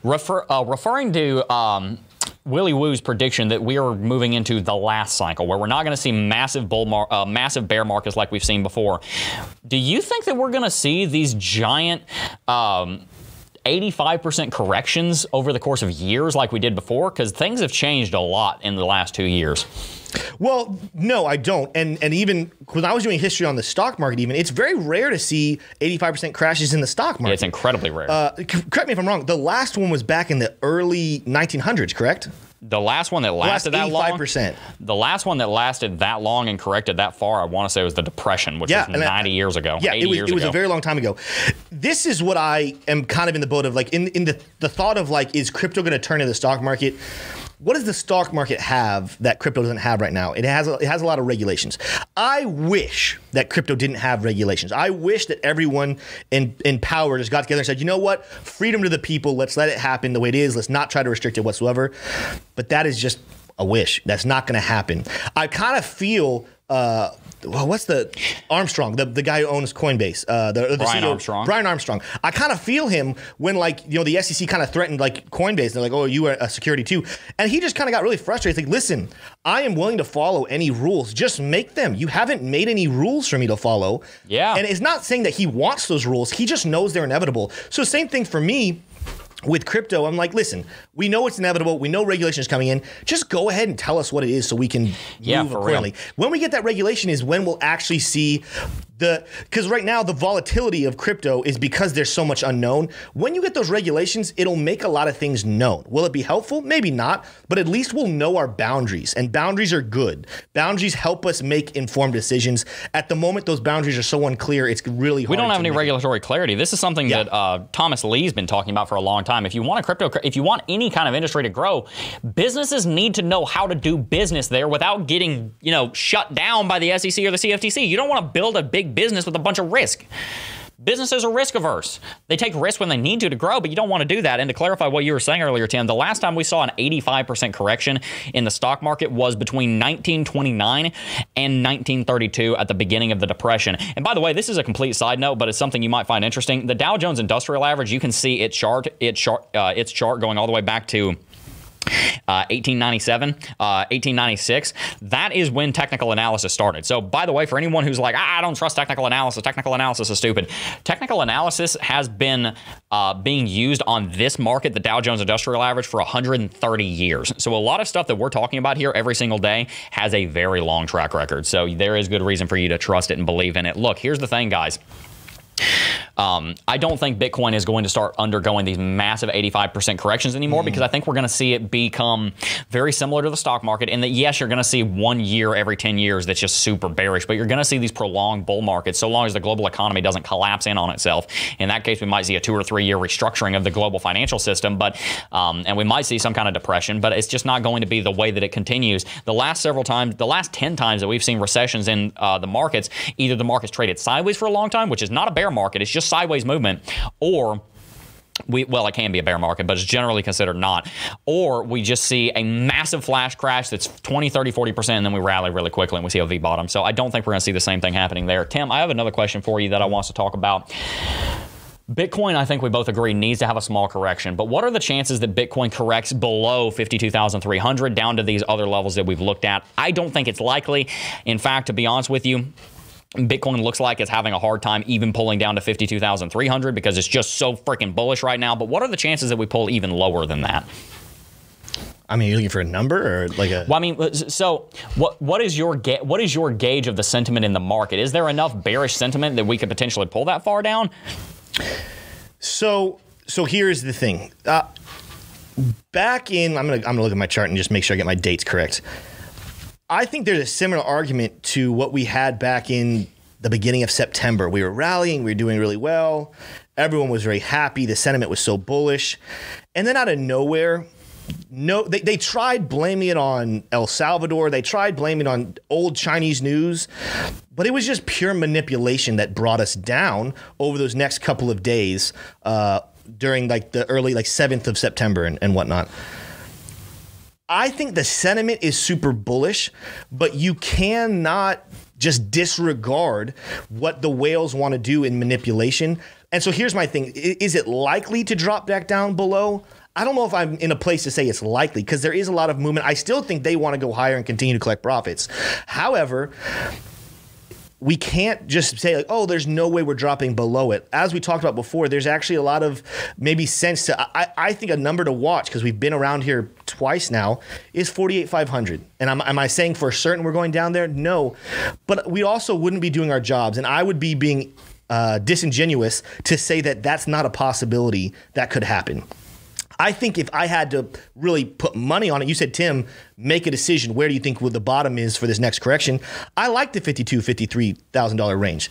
refer, uh, referring to um, Willy Woo's prediction that we are moving into the last cycle, where we're not going to see massive bull, mar- uh, massive bear markets like we've seen before. Do you think that we're going to see these giant? Um, 85% corrections over the course of years like we did before because things have changed a lot in the last two years. Well, no, I don't. And and even when I was doing history on the stock market, even it's very rare to see 85% crashes in the stock market. It's incredibly rare. uh, correct me if I'm wrong. The last one was back in the early 1900s, correct? the last one that last lasted that long, 85%. the last one that lasted that long and corrected that far, I want to say was the Depression, which Yeah, was and that- 90 years ago. Yeah, 80 it was it was a very long time ago. This is what I am kind of in the boat of like in in the the thought of like is crypto going to turn into the stock market? What does the stock market have that crypto doesn't have right now? It has a, it has a lot of regulations. I wish that crypto didn't have regulations. I wish that everyone in in power just got together and said, you know what, freedom to the people. Let's let it happen the way it is. Let's not try to restrict it whatsoever. But that is just a wish. That's not going to happen. I kind of feel. Uh, well, what's the Armstrong, the, the guy who owns Coinbase, uh, the, the Brian CEO Armstrong. Brian Armstrong. I kind of feel him when like you know the SEC kind of threatened like Coinbase. They're like, oh, you are a security too, and he just kind of got really frustrated. He's like, listen, I am willing to follow any rules. Just make them. You haven't made any rules for me to follow. Yeah. and it's not saying that he wants those rules. He just knows they're inevitable. So same thing for me with crypto, I'm like, listen, we know it's inevitable. We know regulation is coming in. Just go ahead and tell us what it is so we can Yeah, move for real. accordingly. When we get that regulation is when we'll actually see the because right now the volatility of crypto is because there's so much unknown. When you get those regulations, it'll make a lot of things known. Will it be helpful? Maybe not, but at least we'll know our boundaries. And boundaries are good. Boundaries help us make informed decisions. At the moment, those boundaries are so unclear, it's really hard. we don't have any make- regulatory clarity. This is something Yeah. that uh, Thomas Lee's been talking about for a long time. If you want a crypto, if you want any kind of industry to grow, businesses need to know how to do business there without getting, you know, shut down by the SEC or the CFTC. You don't want to build a big business with a bunch of risk. Businesses are risk averse. They take risks when they need to to grow, but you don't want to do that. And to clarify what you were saying earlier, Tim, the last time we saw an 85% correction in the stock market was between 1929 and 1932 at the beginning of the Depression. And by the way, this is a complete side note, but it's something you might find interesting. The Dow Jones Industrial Average, you can see its chart, its chart, uh, its chart going all the way back to uh, 1897, uh, 1896. That is when technical analysis started. So, by the way, for anyone who's like, I don't trust technical analysis, technical analysis is stupid. Technical analysis has been uh, being used on this market, the Dow Jones Industrial Average, for 130 years. So, a lot of stuff that we're talking about here every single day has a very long track record. So, there is good reason for you to trust it and believe in it. Look, here's the thing, guys. Um, I don't think Bitcoin is going to start undergoing these massive 85% corrections anymore mm. because I think we're going to see it become very similar to the stock market. In that, yes, you're going to see one year every 10 years that's just super bearish, but you're going to see these prolonged bull markets so long as the global economy doesn't collapse in on itself. In that case, we might see a two or three year restructuring of the global financial system, but um, and we might see some kind of depression, but it's just not going to be the way that it continues. The last several times, the last 10 times that we've seen recessions in uh, the markets, either the market's traded sideways for a long time, which is not a bear market, it's just sideways movement, or we well, it can be a bear market, but it's generally considered not. Or we just see a massive flash crash that's 20, 30, 40%, and then we rally really quickly and we see a V bottom. So I don't think we're going to see the same thing happening there. Tim, I have another question for you that I want to talk about. Bitcoin, I think we both agree, needs to have a small correction. But what are the chances that Bitcoin corrects below 52,300 down to these other levels that we've looked at? I don't think it's likely. In fact, to be honest with you, Bitcoin looks like it's having a hard time even pulling down to 52,300 because it's just so freaking bullish right now. But what are the chances that we pull even lower than that? I mean, you're looking for a number or like a? Well, I mean, so what? What is your ga- what is your gauge of the sentiment in the market? Is there enough bearish sentiment that we could potentially pull that far down? So, so here's the thing. Uh, back in, I'm gonna I'm gonna look at my chart and just make sure I get my dates correct. I think there's a similar argument to what we had back in the beginning of September. We were rallying, we were doing really well. Everyone was very happy. The sentiment was so bullish. And then out of nowhere, no, they, they tried blaming it on El Salvador. They tried blaming on old Chinese news, but it was just pure manipulation that brought us down over those next couple of days uh, during like the early like 7th of September and, and whatnot. I think the sentiment is super bullish, but you cannot just disregard what the whales want to do in manipulation. And so here's my thing is it likely to drop back down below? I don't know if I'm in a place to say it's likely because there is a lot of movement. I still think they want to go higher and continue to collect profits. However, we can't just say like, oh, there's no way we're dropping below it. As we talked about before, there's actually a lot of maybe sense to. I, I think a number to watch because we've been around here twice now is 48,500. And am, am I saying for certain we're going down there? No, but we also wouldn't be doing our jobs, and I would be being uh, disingenuous to say that that's not a possibility that could happen. I think if I had to really put money on it, you said, Tim, make a decision. Where do you think the bottom is for this next correction? I like the $52,000, $53,000 range.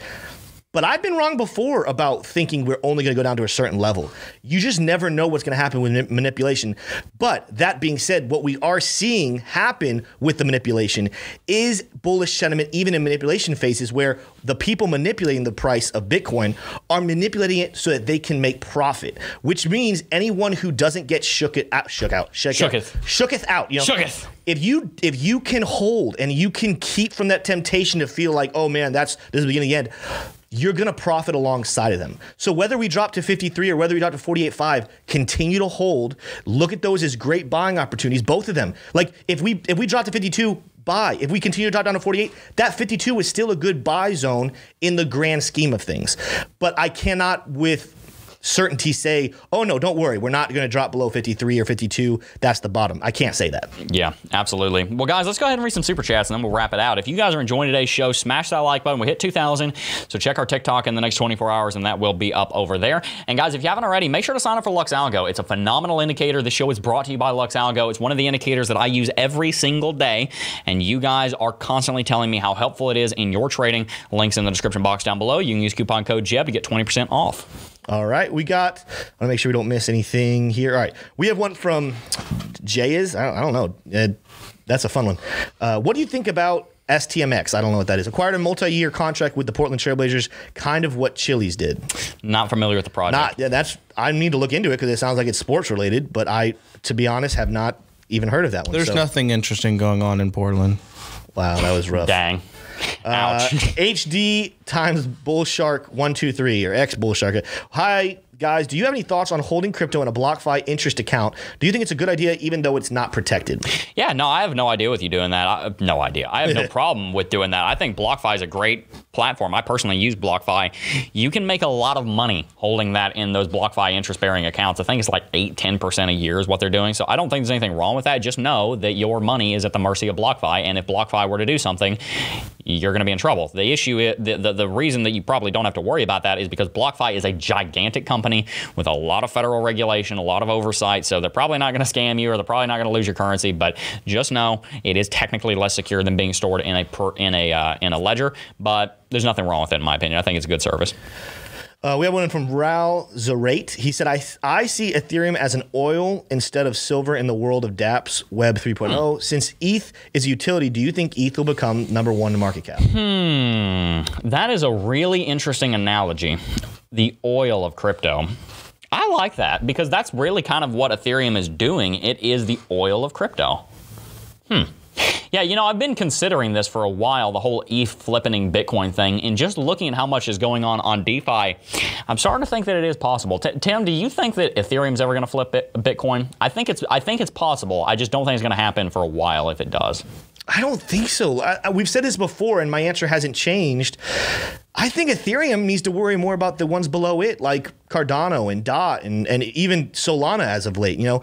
But I've been wrong before about thinking we're only going to go down to a certain level. You just never know what's going to happen with manipulation. But that being said, what we are seeing happen with the manipulation is bullish sentiment, even in manipulation phases, where the people manipulating the price of Bitcoin are manipulating it so that they can make profit, which means anyone who doesn't get shook it out, shook out, shook shooketh, shooketh out, you know, shooketh. If you if you can hold and you can keep from that temptation to feel like, oh man, that's this is the beginning of the end you're going to profit alongside of them. So whether we drop to 53 or whether we drop to 48.5, continue to hold. Look at those as great buying opportunities, both of them. Like if we if we drop to 52, buy. If we continue to drop down to 48, that 52 is still a good buy zone in the grand scheme of things. But I cannot with certainty say, oh no, don't worry, we're not going to drop below 53 or 52. That's the bottom. I can't say that. Yeah, absolutely. Well, guys, let's go ahead and read some super chats and then we'll wrap it out. If you guys are enjoying today's show, smash that like button. We hit 2,000. So check our TikTok in the next 24 hours and that will be up over there. And guys, if you haven't already, make sure to sign up for Lux Algo. It's a phenomenal indicator. The show is brought to you by Lux Algo. It's one of the indicators that I use every single day. And you guys are constantly telling me how helpful it is in your trading. Links in the description box down below. You can use coupon code JEB to get 20% off. All right, we got. I want to make sure we don't miss anything here. All right, we have one from Jay. Is I don't, I don't know. Uh, that's a fun one. Uh, what do you think about STMX. I don't know what that is. Acquired a multi-year contract with the Portland Trailblazers, kind of what Chiliz did. Not familiar with the project. Not yeah, that's I need to look into it because it sounds like it's sports related, but I, to be honest, have not even heard of that one. There's so- nothing interesting going on in Portland. Wow, that was rough. Dang. Uh, HD times Bull Shark one two three or X Bull Shark. Hi guys, do you have any thoughts on holding crypto in a BlockFi interest account? Do you think it's a good idea even though it's not protected? Yeah, no, I have no idea with you doing that. I, no idea. I have no problem with doing that. I think BlockFi is a great platform. I personally use BlockFi. You can make a lot of money holding that in those BlockFi interest bearing accounts. I think it's like 8, 10% a year is what they're doing. So I don't think there's anything wrong with that. Just know that your money is at the mercy of BlockFi. And if BlockFi were to do something, you're going to be in trouble. The issue, is, the, the, the reason that you probably don't have to worry about that is because BlockFi is a gigantic company with a lot of federal regulation, a lot of oversight. So they're probably not going to scam you or they're probably not going to lose your currency. But just know it is technically less secure than being stored in a per, in a uh, in a ledger. But there's nothing wrong with it in my opinion. I think it's a good service. Uh, we have one from Raul Zarate. He said, I, I see Ethereum as an oil instead of silver in the world of dApps Web 3.0. Since ETH is a utility, do you think ETH will become number one in market cap? Hmm. That is a really interesting analogy. The oil of crypto. I like that because that's really kind of what Ethereum is doing. It is the oil of crypto. Hmm. Yeah, you know, I've been considering this for a while, the whole ETH flipping Bitcoin thing, and just looking at how much is going on on DeFi, I'm starting to think that it is possible. T- Tim, do you think that Ethereum's ever going to flip Bit- Bitcoin? I think it's I think it's possible. I just don't think it's going to happen for a while if it does. I don't think so. I- we've said this before, and my answer hasn't changed. I think Ethereum needs to worry more about the ones below it, like Cardano and Dot, and, and even Solana as of late. You know,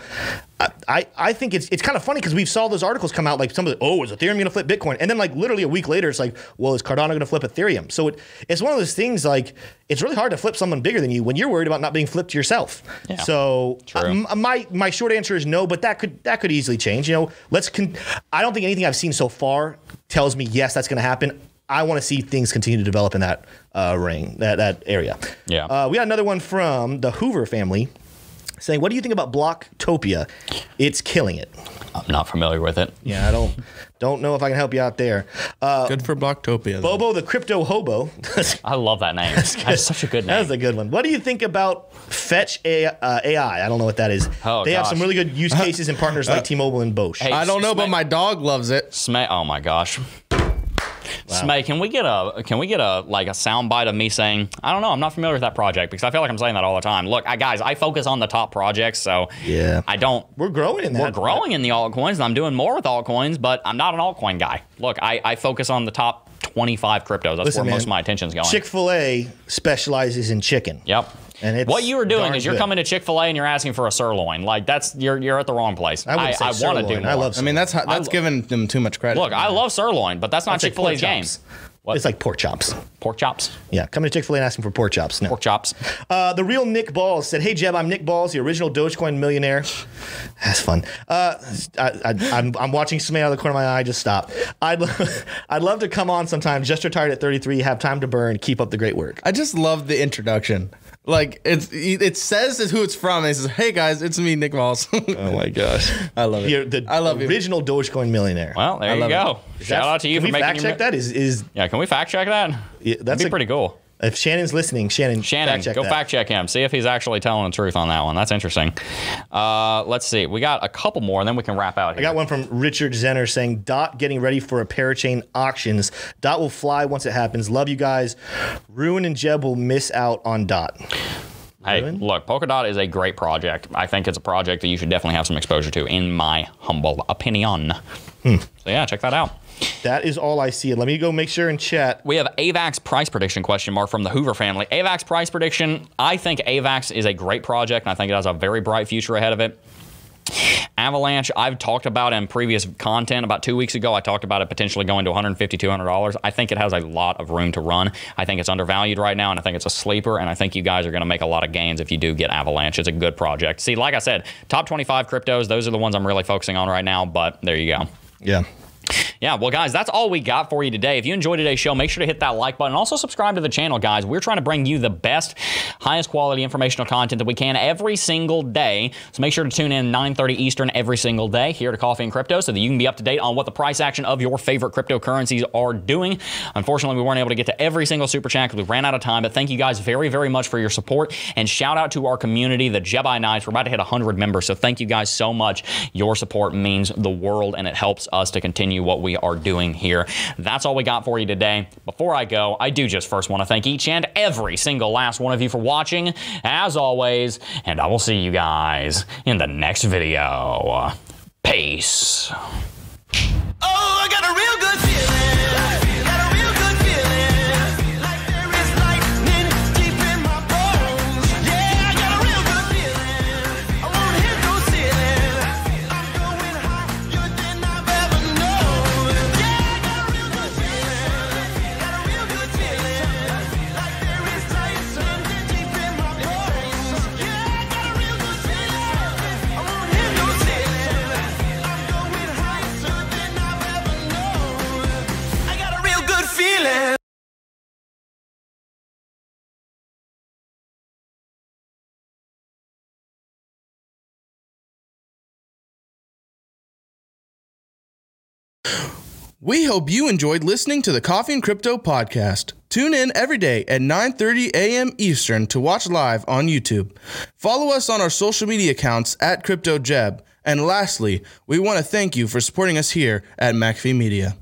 I, I, think it's it's kind of funny because we've saw those articles come out like somebody, oh, is Ethereum going to flip Bitcoin? And then like literally a week later, it's like, well, is Cardano going to flip Ethereum? So it, it's one of those things like it's really hard to flip someone bigger than you when you're worried about not being flipped yourself. Yeah. So my my short answer is no, but that could that could easily change. You know, let's. Con- I don't think anything I've seen so far tells me yes, that's going to happen. I want to see things continue to develop in that uh, ring, that that area. Yeah. Uh, we got another one from the Hoover family saying, "What do you think about Blocktopia? It's killing it." I'm not familiar with it. Yeah, I don't don't know if I can help you out there. Uh, Good for Blocktopia. though. Bobo the crypto hobo. I love that name. That's, such a good name. That's a good one. What do you think about Fetch A- uh, AI? I don't know what that is. Oh, they have some really good use cases and partners like T-Mobile and Bosch. Hey, I don't know, but my dog loves it. Smay, oh my gosh. Smay, can we get a can we get a like a soundbite of me saying I don't know I'm not familiar with that project because I feel like I'm saying that all the time. Look, I, guys, I focus on the top projects, so Yeah. I don't. We're growing in that. We're growing in the altcoins, and I'm doing more with altcoins, but I'm not an altcoin guy. Look, I, I focus on the top 25 cryptos. That's Listen, where most of my attention's going. Chick Fil A specializes in chicken. Yep. And it's what you are doing is you're good. coming to Chick Fil A and you're asking for a sirloin. Like that's you're you're at the wrong place. I wouldn't I want to do sirloin. more. I love Sirloin. I mean, that's how, that's lo- giving them too much credit. Look, I love sirloin, but that's not It's like Chick Fil A's game. What? It's like pork chops. Pork chops. Yeah, coming to Chick Fil A and asking for pork chops. No. Pork chops. Uh, the real Nick Balls said, "Hey Jeb, I'm Nick Balls, the original Dogecoin millionaire." That's fun. Uh, I, I, I'm, I'm watching somebody out of the corner of my eye. Just stop. I'd I'd love to come on sometime. Just retired at 33. Have time to burn. Keep up the great work. I just love the introduction. Like it's it says who it's from. And it says, "Hey guys, it's me, Nick Moss." Oh my gosh. I love it. You're the I love you. original Dogecoin millionaire. Well, there I you go. Is Shout that- out to you can for we making fact your check that. Is is Yeah, can we fact check that? yeah, That'd that's be a- pretty cool. If Shannon's listening, Shannon, Shannon, fact go that. fact check him. See if he's actually telling the truth on that one. That's interesting. Uh, let's see. We got a couple more, and then we can wrap out Here. I got one from Richard Zenner saying Dot getting ready for a parachain auctions. Dot will fly once it happens. Love you guys. Ruin and Jeb will miss out on Dot. Hey, Ruin? look, Polkadot is a great project. I think it's a project that you should definitely have some exposure to, in my humble opinion. Hmm. So yeah, check that out. That is all I see. Let me go make sure and chat. We have AVAX price prediction question mark from the Hoover family. AVAX price prediction. I think AVAX is a great project, and I think it has a very bright future ahead of it. Avalanche, I've talked about in previous content about two weeks ago. I talked about it potentially going to $150, $200. I think it has a lot of room to run. I think it's undervalued right now, and I think it's a sleeper. And I think you guys are going to make a lot of gains if you do get Avalanche. It's a good project. See, like I said, top 25 cryptos, those are the ones I'm really focusing on right now, but there you go. Yeah. Yeah, well, guys, that's all we got for you today. If you enjoyed today's show, make sure to hit that like button. Also, subscribe to the channel, guys. We're trying to bring you the best, highest quality informational content that we can every single day. So make sure to tune in 9:30 Eastern every single day here to Coffee and Crypto, so that you can be up to date on what the price action of your favorite cryptocurrencies are doing. Unfortunately, we weren't able to get to every single super chat because we ran out of time. But thank you guys very, very much for your support and shout out to our community, the Jebi Knights. We're about to hit 100 members, so thank you guys so much. Your support means the world, and it helps us to continue what we are doing here. That's all we got for you today. Before I go, I do just first want to thank each and every single last one of you for watching, as always, and I will see you guys in the next video. Peace. Oh, We hope you enjoyed listening to the Coffee and Crypto podcast. Tune in every day at 9:30 a.m. Eastern to watch live on YouTube. Follow us on our social media accounts at CryptoJeb. And lastly, we want to thank you for supporting us here at McAfee Media.